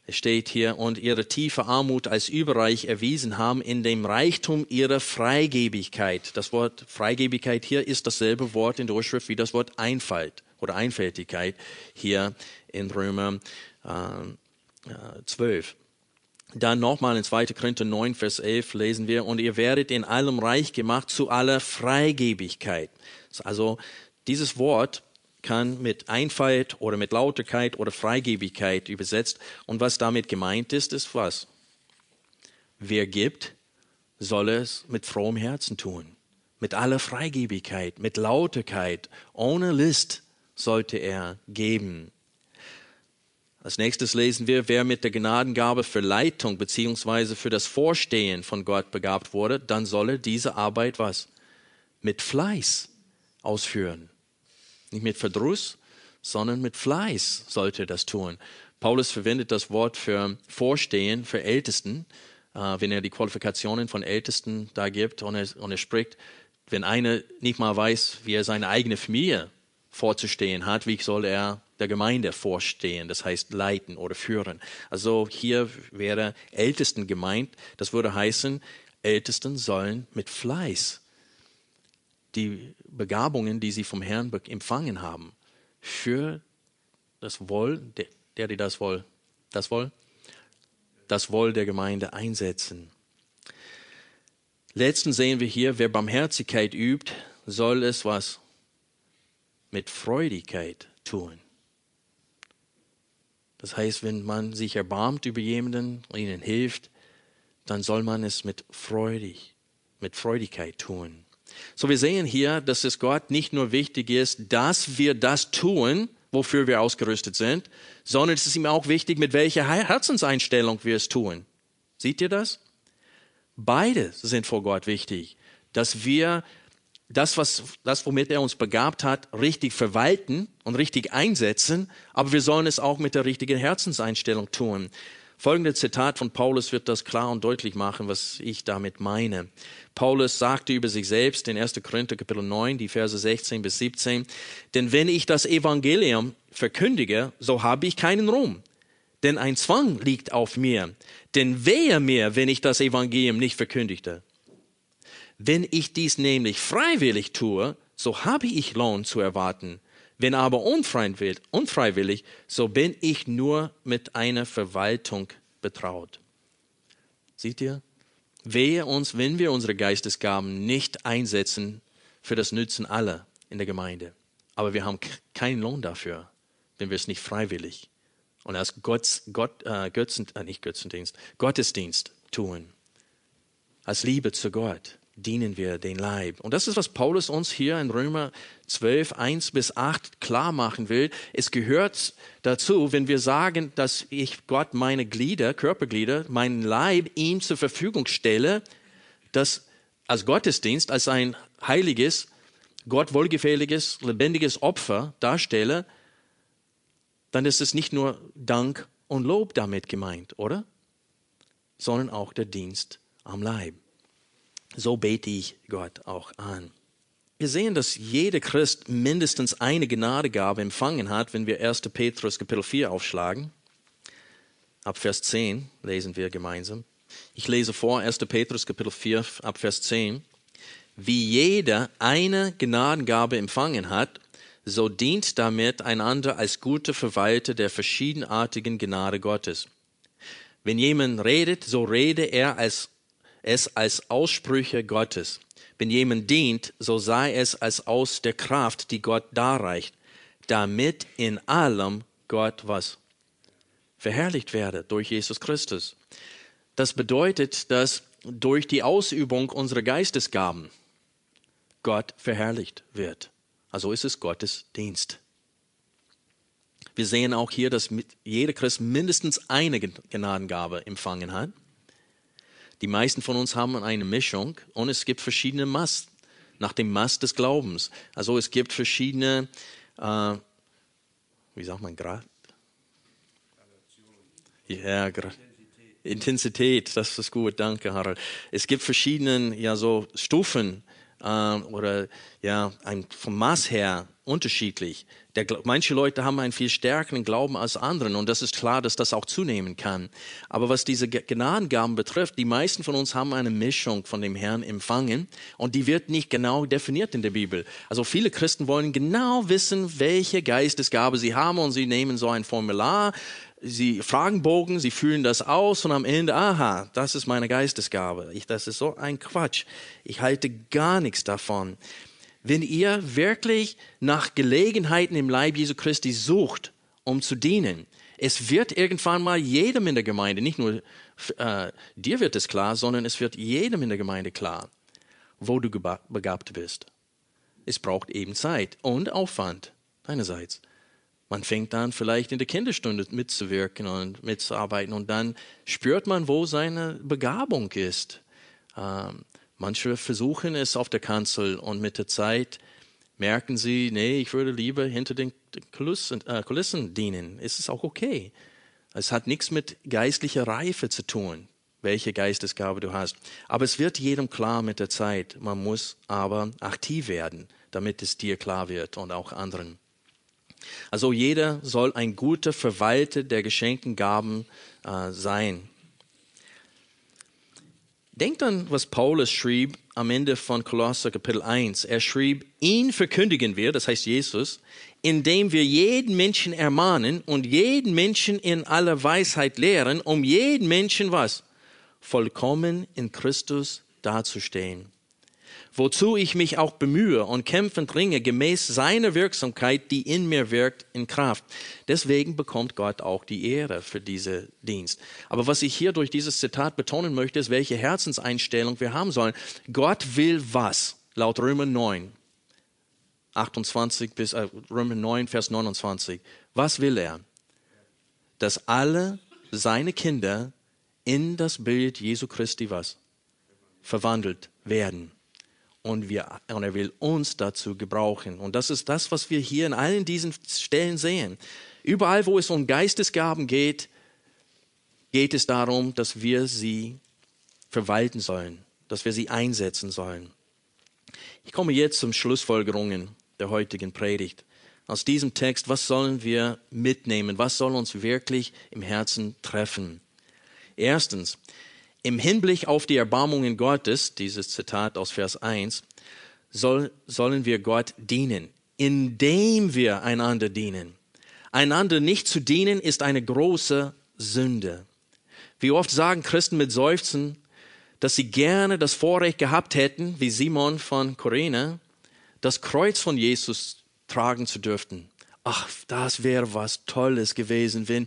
Es steht hier, und ihre tiefe Armut als überreich erwiesen haben in dem Reichtum ihrer Freigebigkeit. Das Wort Freigebigkeit hier ist dasselbe Wort in der Urschrift wie das Wort Einfalt oder Einfältigkeit hier in Römer äh, 12. Dann nochmal in 2. Korinther 9, Vers 11 lesen wir, und ihr werdet in allem reich gemacht zu aller Freigebigkeit. Also dieses Wort kann mit Einfalt oder mit Lauterkeit oder Freigebigkeit übersetzt. Und was damit gemeint ist, ist was? Wer gibt, soll es mit frohem Herzen tun. Mit aller Freigebigkeit, mit Lauterkeit, ohne List sollte er geben. Als nächstes lesen wir, wer mit der Gnadengabe für Leitung beziehungsweise für das Vorstehen von Gott begabt wurde, dann solle diese Arbeit was? Mit Fleiß ausführen. Nicht mit Verdruss, sondern mit Fleiß sollte das tun. Paulus verwendet das Wort für Vorstehen, für Ältesten, äh, wenn er die Qualifikationen von Ältesten da gibt und er, und er spricht, wenn einer nicht mal weiß, wie er seine eigene Familie vorzustehen hat, wie soll er der Gemeinde vorstehen, das heißt leiten oder führen. Also hier wäre Ältesten gemeint, das würde heißen, Ältesten sollen mit Fleiß die Begabungen, die sie vom Herrn empfangen haben, für das Wohl, der, der die das Wohl, das Wohl, das Wohl der Gemeinde einsetzen. Letzten sehen wir hier, wer Barmherzigkeit übt, soll es was mit Freudigkeit tun. Das heißt, wenn man sich erbarmt über jemanden und ihnen hilft, dann soll man es mit freudig, mit Freudigkeit tun. So wir sehen hier, dass es Gott nicht nur wichtig ist, dass wir das tun, wofür wir ausgerüstet sind, sondern es ist ihm auch wichtig, mit welcher Herzenseinstellung wir es tun. Seht ihr das? Beide sind vor Gott wichtig, dass wir das, was, das, womit er uns begabt hat, richtig verwalten und richtig einsetzen, aber wir sollen es auch mit der richtigen Herzenseinstellung tun. Folgende Zitat von Paulus wird das klar und deutlich machen, was ich damit meine. Paulus sagte über sich selbst in 1. Korinther Kapitel 9, die Verse 16 bis 17, denn wenn ich das Evangelium verkündige, so habe ich keinen Ruhm, denn ein Zwang liegt auf mir. Denn wehe mir, wenn ich das Evangelium nicht verkündigte. Wenn ich dies nämlich freiwillig tue, so habe ich Lohn zu erwarten. Wenn aber unfreiwillig, so bin ich nur mit einer Verwaltung betraut. Seht ihr? Wehe uns, wenn wir unsere Geistesgaben nicht einsetzen für das Nützen aller in der Gemeinde. Aber wir haben keinen Lohn dafür, wenn wir es nicht freiwillig und als Gott, Gott, äh, Götzen, äh, nicht Götzendienst, Gottesdienst tun. Als Liebe zu Gott dienen wir den Leib. Und das ist, was Paulus uns hier in Römer 12, 1 bis 8 klar machen will. Es gehört dazu, wenn wir sagen, dass ich Gott meine Glieder, Körperglieder, meinen Leib ihm zur Verfügung stelle, das als Gottesdienst, als ein heiliges, Gott wohlgefälliges, lebendiges Opfer darstelle, dann ist es nicht nur Dank und Lob damit gemeint, oder? Sondern auch der Dienst am Leib. So bete ich Gott auch an. Wir sehen, dass jeder Christ mindestens eine Gnadegabe empfangen hat, wenn wir 1. Petrus Kapitel 4 aufschlagen. Ab Vers 10 lesen wir gemeinsam. Ich lese vor 1. Petrus Kapitel 4 ab Vers 10. Wie jeder eine Gnadengabe empfangen hat, so dient damit einander als gute Verwalter der verschiedenartigen Gnade Gottes. Wenn jemand redet, so rede er als, es als Aussprüche Gottes. Wenn jemand dient, so sei es als aus der Kraft, die Gott darreicht, damit in allem Gott was verherrlicht werde durch Jesus Christus. Das bedeutet, dass durch die Ausübung unserer Geistesgaben Gott verherrlicht wird. Also ist es Gottes Dienst. Wir sehen auch hier, dass jeder Christ mindestens eine Gnadengabe empfangen hat. Die meisten von uns haben eine Mischung und es gibt verschiedene Mast, nach dem Mast des Glaubens. Also es gibt verschiedene, äh, wie sagt man, Grad? Ja, Grad. Intensität, das ist gut, danke Harald. Es gibt verschiedene ja so Stufen äh, oder ja ein, vom Maß her unterschiedlich. Der, manche Leute haben einen viel stärkeren Glauben als anderen und das ist klar, dass das auch zunehmen kann. Aber was diese Gnadengaben betrifft, die meisten von uns haben eine Mischung von dem Herrn empfangen und die wird nicht genau definiert in der Bibel. Also viele Christen wollen genau wissen, welche Geistesgabe sie haben und sie nehmen so ein Formular, sie fragen Bogen, sie fühlen das aus und am Ende, aha, das ist meine Geistesgabe. Ich, das ist so ein Quatsch. Ich halte gar nichts davon. Wenn ihr wirklich nach Gelegenheiten im Leib Jesu Christi sucht, um zu dienen, es wird irgendwann mal jedem in der Gemeinde, nicht nur äh, dir wird es klar, sondern es wird jedem in der Gemeinde klar, wo du begabt bist. Es braucht eben Zeit und Aufwand deinerseits. Man fängt dann vielleicht in der Kinderstunde mitzuwirken und mitzuarbeiten und dann spürt man, wo seine Begabung ist. Ähm, manche versuchen es auf der Kanzel und mit der Zeit merken sie, nee, ich würde lieber hinter den Kulissen, äh, Kulissen dienen. Es ist auch okay. Es hat nichts mit geistlicher Reife zu tun, welche Geistesgabe du hast. Aber es wird jedem klar mit der Zeit. Man muss aber aktiv werden, damit es dir klar wird und auch anderen. Also jeder soll ein guter Verwalter der geschenkten Gaben äh, sein. Denkt an, was Paulus schrieb am Ende von Kolosser Kapitel 1. Er schrieb, ihn verkündigen wir, das heißt Jesus, indem wir jeden Menschen ermahnen und jeden Menschen in aller Weisheit lehren, um jeden Menschen was? Vollkommen in Christus dazustehen wozu ich mich auch bemühe und kämpfend ringe, gemäß seiner Wirksamkeit, die in mir wirkt, in Kraft. Deswegen bekommt Gott auch die Ehre für diesen Dienst. Aber was ich hier durch dieses Zitat betonen möchte, ist, welche Herzenseinstellung wir haben sollen. Gott will was? Laut Römer 9, 28 bis äh, Römer 9, Vers 29. Was will er? Dass alle seine Kinder in das Bild Jesu Christi was? Verwandelt werden und, wir, und er will uns dazu gebrauchen. Und das ist das, was wir hier in allen diesen Stellen sehen. Überall, wo es um Geistesgaben geht, geht es darum, dass wir sie verwalten sollen, dass wir sie einsetzen sollen. Ich komme jetzt zum Schlussfolgerungen der heutigen Predigt. Aus diesem Text, was sollen wir mitnehmen? Was soll uns wirklich im Herzen treffen? Erstens, im Hinblick auf die Erbarmungen Gottes, dieses Zitat aus Vers 1, soll, sollen wir Gott dienen, indem wir einander dienen. Einander nicht zu dienen ist eine große Sünde. Wie oft sagen Christen mit Seufzen, dass sie gerne das Vorrecht gehabt hätten, wie Simon von Korene, das Kreuz von Jesus tragen zu dürften. Ach, das wäre was Tolles gewesen, wenn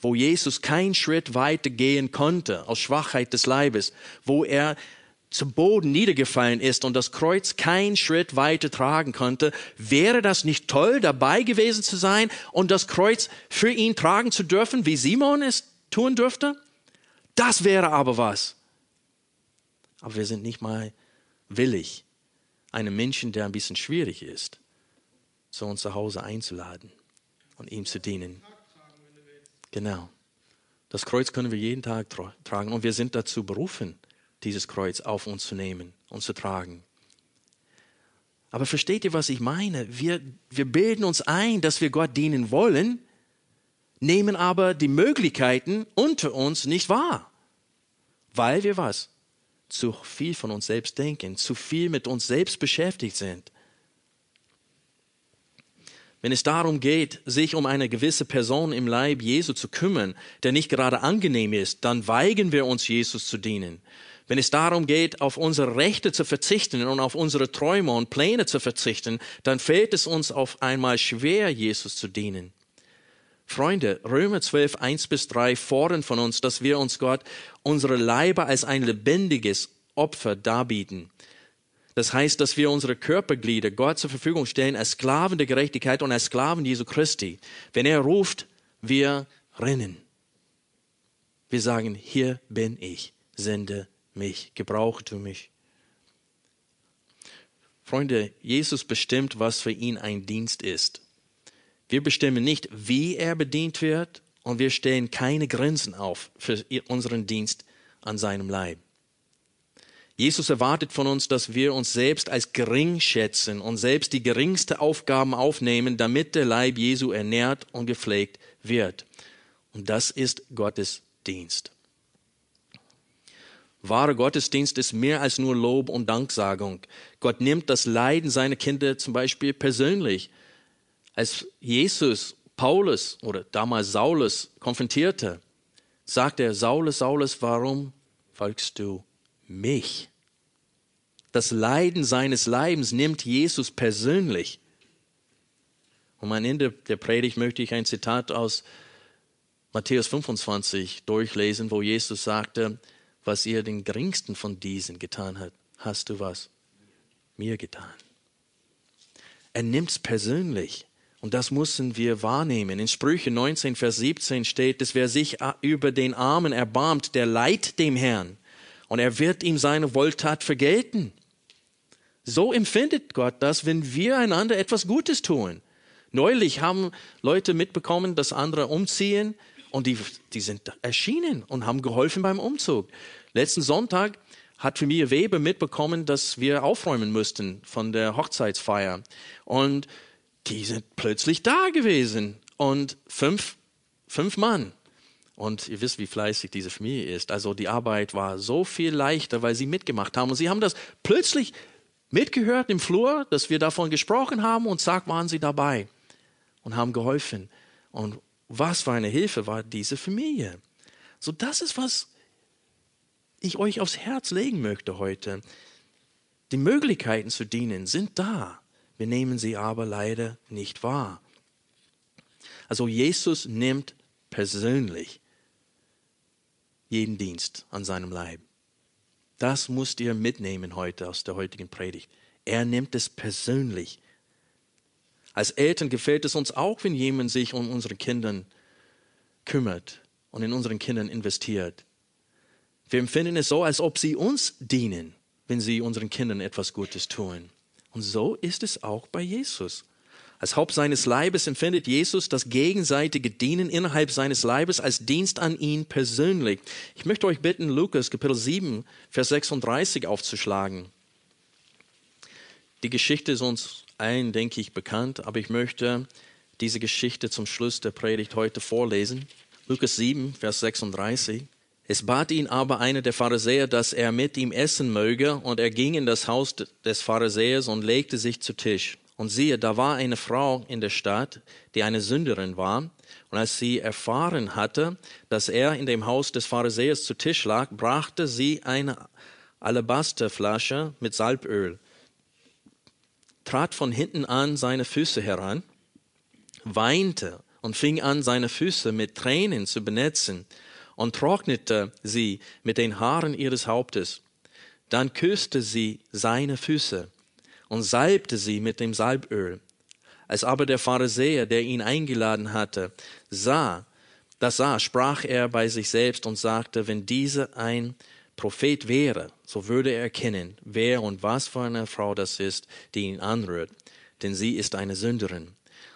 wo Jesus keinen Schritt weiter gehen konnte aus Schwachheit des Leibes, wo er zum Boden niedergefallen ist und das Kreuz keinen Schritt weiter tragen konnte, wäre das nicht toll, dabei gewesen zu sein und das Kreuz für ihn tragen zu dürfen, wie Simon es tun dürfte? Das wäre aber was. Aber wir sind nicht mal willig, einen Menschen, der ein bisschen schwierig ist, zu uns zu Hause einzuladen und ihm zu dienen. Genau. Das Kreuz können wir jeden Tag tra tragen und wir sind dazu berufen, dieses Kreuz auf uns zu nehmen und zu tragen. Aber versteht ihr, was ich meine? Wir, wir bilden uns ein, dass wir Gott dienen wollen, nehmen aber die Möglichkeiten unter uns nicht wahr. Weil wir was? Zu viel von uns selbst denken, zu viel mit uns selbst beschäftigt sind. Wenn es darum geht, sich um eine gewisse Person im Leib Jesu zu kümmern, der nicht gerade angenehm ist, dann weigern wir uns, Jesus zu dienen. Wenn es darum geht, auf unsere Rechte zu verzichten und auf unsere Träume und Pläne zu verzichten, dann fällt es uns auf einmal schwer, Jesus zu dienen. Freunde, Römer 12, 1 bis 3 fordern von uns, dass wir uns Gott unsere Leiber als ein lebendiges Opfer darbieten. Das heißt, dass wir unsere Körperglieder Gott zur Verfügung stellen als Sklaven der Gerechtigkeit und als Sklaven Jesu Christi. Wenn er ruft, wir rennen. Wir sagen, hier bin ich, sende mich, gebrauche du mich. Freunde, Jesus bestimmt, was für ihn ein Dienst ist. Wir bestimmen nicht, wie er bedient wird und wir stellen keine Grenzen auf für unseren Dienst an seinem Leib. Jesus erwartet von uns, dass wir uns selbst als gering schätzen und selbst die geringste Aufgaben aufnehmen, damit der Leib Jesu ernährt und gepflegt wird. Und das ist Gottes Dienst. Wahre Gottesdienst ist mehr als nur Lob und Danksagung. Gott nimmt das Leiden seiner Kinder zum Beispiel persönlich als Jesus Paulus oder damals Saulus konfrontierte, sagte er, Saulus, Saulus, warum folgst du mich? Das Leiden seines Leibens nimmt Jesus persönlich. Und am Ende der Predigt möchte ich ein Zitat aus Matthäus 25 durchlesen, wo Jesus sagte, was ihr den geringsten von diesen getan hat, hast du was mir getan. Er nimmt es persönlich. Und das müssen wir wahrnehmen. In Sprüche 19, Vers 17 steht, dass wer sich über den Armen erbarmt, der leiht dem Herrn. Und er wird ihm seine Wohltat vergelten. So empfindet Gott das, wenn wir einander etwas Gutes tun. Neulich haben Leute mitbekommen, dass andere umziehen und die, die sind erschienen und haben geholfen beim Umzug. Letzten Sonntag hat Familie Weber mitbekommen, dass wir aufräumen müssten von der Hochzeitsfeier. Und die sind plötzlich da gewesen und fünf, fünf Mann. Und ihr wisst, wie fleißig diese Familie ist. Also die Arbeit war so viel leichter, weil sie mitgemacht haben. Und sie haben das plötzlich mitgehört im Flur, dass wir davon gesprochen haben und zack waren sie dabei und haben geholfen. Und was für eine Hilfe war diese Familie. So das ist, was ich euch aufs Herz legen möchte heute. Die Möglichkeiten zu dienen sind da. Wir nehmen sie aber leider nicht wahr. Also Jesus nimmt persönlich jeden Dienst an seinem Leib. Das musst ihr mitnehmen heute aus der heutigen Predigt. Er nimmt es persönlich. Als Eltern gefällt es uns auch, wenn jemand sich um unsere Kinder kümmert und in unseren Kindern investiert. Wir empfinden es so, als ob sie uns dienen, wenn sie unseren Kindern etwas Gutes tun. Und so ist es auch bei Jesus. Als Haupt seines Leibes empfindet Jesus das gegenseitige Dienen innerhalb seines Leibes als Dienst an ihn persönlich. Ich möchte euch bitten, Lukas Kapitel 7, Vers 36 aufzuschlagen. Die Geschichte ist uns allen, denke ich, bekannt, aber ich möchte diese Geschichte zum Schluss der Predigt heute vorlesen. Lukas 7, Vers 36. Es bat ihn aber einer der Pharisäer, dass er mit ihm essen möge, und er ging in das Haus des Pharisäers und legte sich zu Tisch. Und siehe, da war eine Frau in der Stadt, die eine Sünderin war, und als sie erfahren hatte, dass er in dem Haus des Pharisäers zu Tisch lag, brachte sie eine Alabasterflasche mit Salböl, trat von hinten an seine Füße heran, weinte und fing an, seine Füße mit Tränen zu benetzen und trocknete sie mit den Haaren ihres Hauptes. Dann küsste sie seine Füße und salbte sie mit dem Salböl. Als aber der Pharisäer, der ihn eingeladen hatte, sah, das sah, sprach er bei sich selbst und sagte, wenn diese ein Prophet wäre, so würde er erkennen, wer und was für eine Frau das ist, die ihn anrührt, denn sie ist eine Sünderin.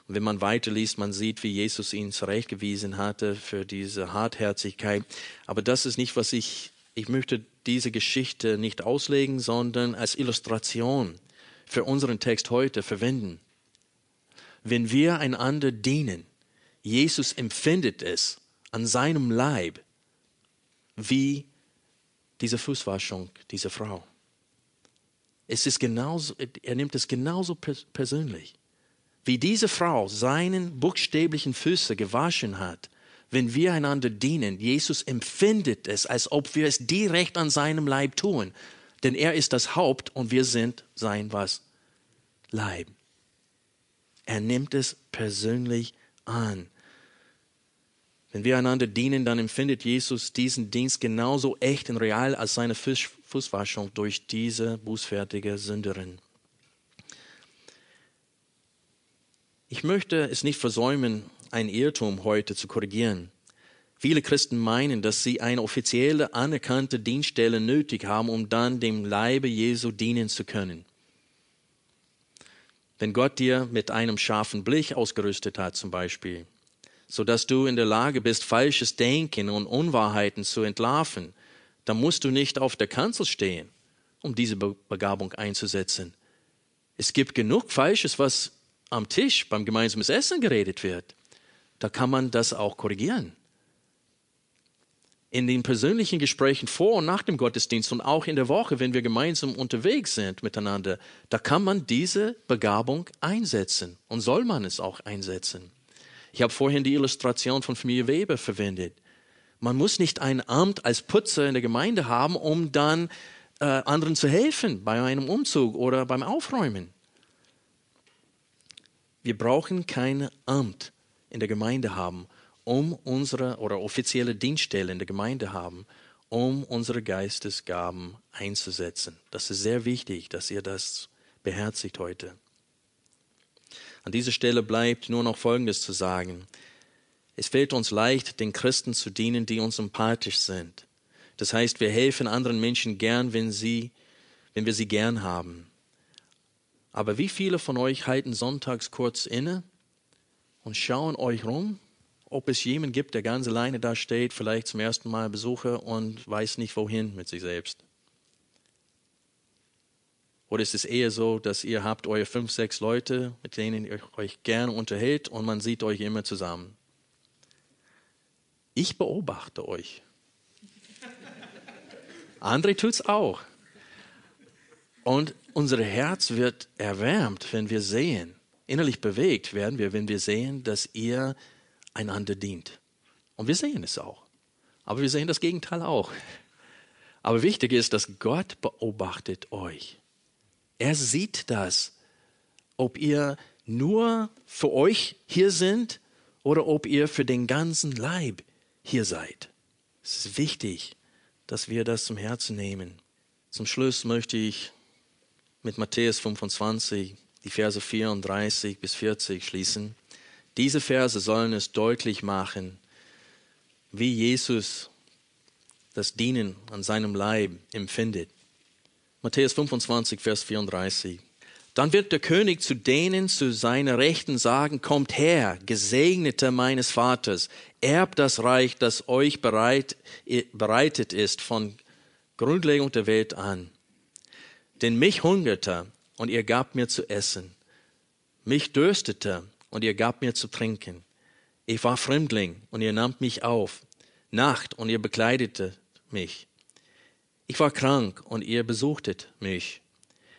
Und wenn man weiterliest, man sieht, wie Jesus ihn zurechtgewiesen hatte für diese Hartherzigkeit. Aber das ist nicht, was ich, ich möchte diese Geschichte nicht auslegen, sondern als Illustration für unseren Text heute verwenden. Wenn wir einander dienen, Jesus empfindet es an seinem Leib wie diese Fußwaschung dieser Frau. Es ist genauso, er nimmt es genauso persönlich. wie diese Frau seinen buchstäblichen Füße gewaschen hat, wenn wir einander dienen, Jesus empfindet es, als ob wir es direkt an seinem Leib tun. Denn er ist das Haupt und wir sind sein was? Leib. Er nimmt es persönlich an. Wenn wir einander dienen, dann empfindet Jesus diesen Dienst genauso echt und real als seine Fußwaschung durch diese bußfertige Sünderin. Ich möchte es nicht versäumen, ein Irrtum heute zu korrigieren. Viele Christen meinen, dass sie eine offizielle, anerkannte Dienststelle nötig haben, um dann dem Leibe Jesu dienen zu können. Wenn Gott dir mit einem scharfen Blick ausgerüstet hat, zum Beispiel, so dass du in der Lage bist, falsches Denken und Unwahrheiten zu entlarven, dann musst du nicht auf der Kanzel stehen, um diese Begabung einzusetzen. Es gibt genug Falsches, was am Tisch beim gemeinsamen Essen geredet wird, da kann man das auch korrigieren. In den persönlichen Gesprächen vor und nach dem Gottesdienst und auch in der Woche, wenn wir gemeinsam unterwegs sind miteinander, da kann man diese Begabung einsetzen und soll man es auch einsetzen. Ich habe vorhin die Illustration von Familie Weber verwendet. Man muss nicht ein Amt als Putzer in der Gemeinde haben, um dann äh, anderen zu helfen bei einem Umzug oder beim Aufräumen. Wir brauchen kein Amt in der Gemeinde haben, um unsere oder offizielle Dienststelle in der Gemeinde haben, um unsere Geistesgaben einzusetzen. Das ist sehr wichtig, dass ihr das beherzigt heute. An dieser Stelle bleibt nur noch Folgendes zu sagen. Es fällt uns leicht, den Christen zu dienen, die uns sympathisch sind. Das heißt, wir helfen anderen Menschen gern, wenn, sie, wenn wir sie gern haben. Aber wie viele von euch halten sonntags kurz inne und schauen euch rum, ob es jemanden gibt, der ganz alleine da steht, vielleicht zum ersten Mal Besucher und weiß nicht wohin mit sich selbst? Oder ist es eher so, dass ihr habt eure fünf, sechs Leute, mit denen ihr euch gerne unterhält und man sieht euch immer zusammen? Ich beobachte euch. (laughs) André tut's auch. Und unser Herz wird erwärmt, wenn wir sehen, innerlich bewegt werden wir, wenn wir sehen, dass ihr einander dient. Und wir sehen es auch. Aber wir sehen das Gegenteil auch. Aber wichtig ist, dass Gott beobachtet euch. Er sieht das, ob ihr nur für euch hier sind oder ob ihr für den ganzen Leib hier seid. Es ist wichtig, dass wir das zum Herzen nehmen. Zum Schluss möchte ich mit Matthäus 25, die Verse 34 bis 40 schließen. Diese Verse sollen es deutlich machen, wie Jesus das Dienen an seinem Leib empfindet. Matthäus 25, Vers 34. Dann wird der König zu denen zu seiner Rechten sagen, kommt her, Gesegneter meines Vaters, erbt das Reich, das euch bereit, bereitet ist von Grundlegung der Welt an. Denn mich hungerte und ihr gabt mir zu essen. Mich dürstete und ihr gabt mir zu trinken. Ich war Fremdling und ihr nahmt mich auf. Nacht und ihr bekleidete mich. Ich war krank und ihr besuchtet mich.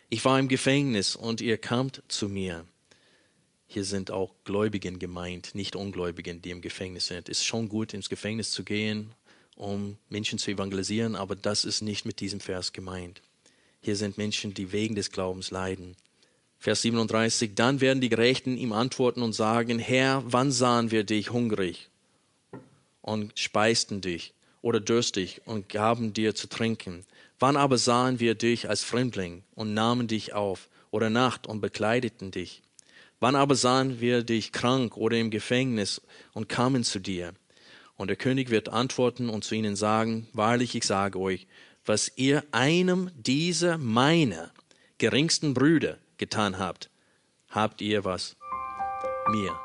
Ich war im Gefängnis und ihr kamt zu mir. Hier sind auch Gläubigen gemeint, nicht Ungläubigen, die im Gefängnis sind. Es ist schon gut, ins Gefängnis zu gehen, um Menschen zu evangelisieren, aber das ist nicht mit diesem Vers gemeint. Hier sind Menschen, die wegen des Glaubens leiden. Vers 37, dann werden die Gerechten ihm antworten und sagen, Herr, wann sahen wir dich hungrig und speisten dich oder durstig und gaben dir zu trinken? Wann aber sahen wir dich als Fremdling und nahmen dich auf oder Nacht und bekleideten dich? Wann aber sahen wir dich krank oder im Gefängnis und kamen zu dir? Und der König wird antworten und zu ihnen sagen, wahrlich, ich sage euch, was ihr einem dieser meiner geringsten Brüder getan habt, habt ihr was mir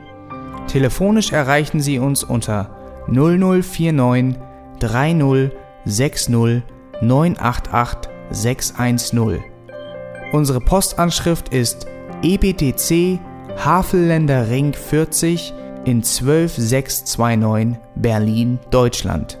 Telefonisch erreichen Sie uns unter 0049 30 60 988 610. Unsere Postanschrift ist EBTC Havelländer Ring 40 in 12629 Berlin, Deutschland.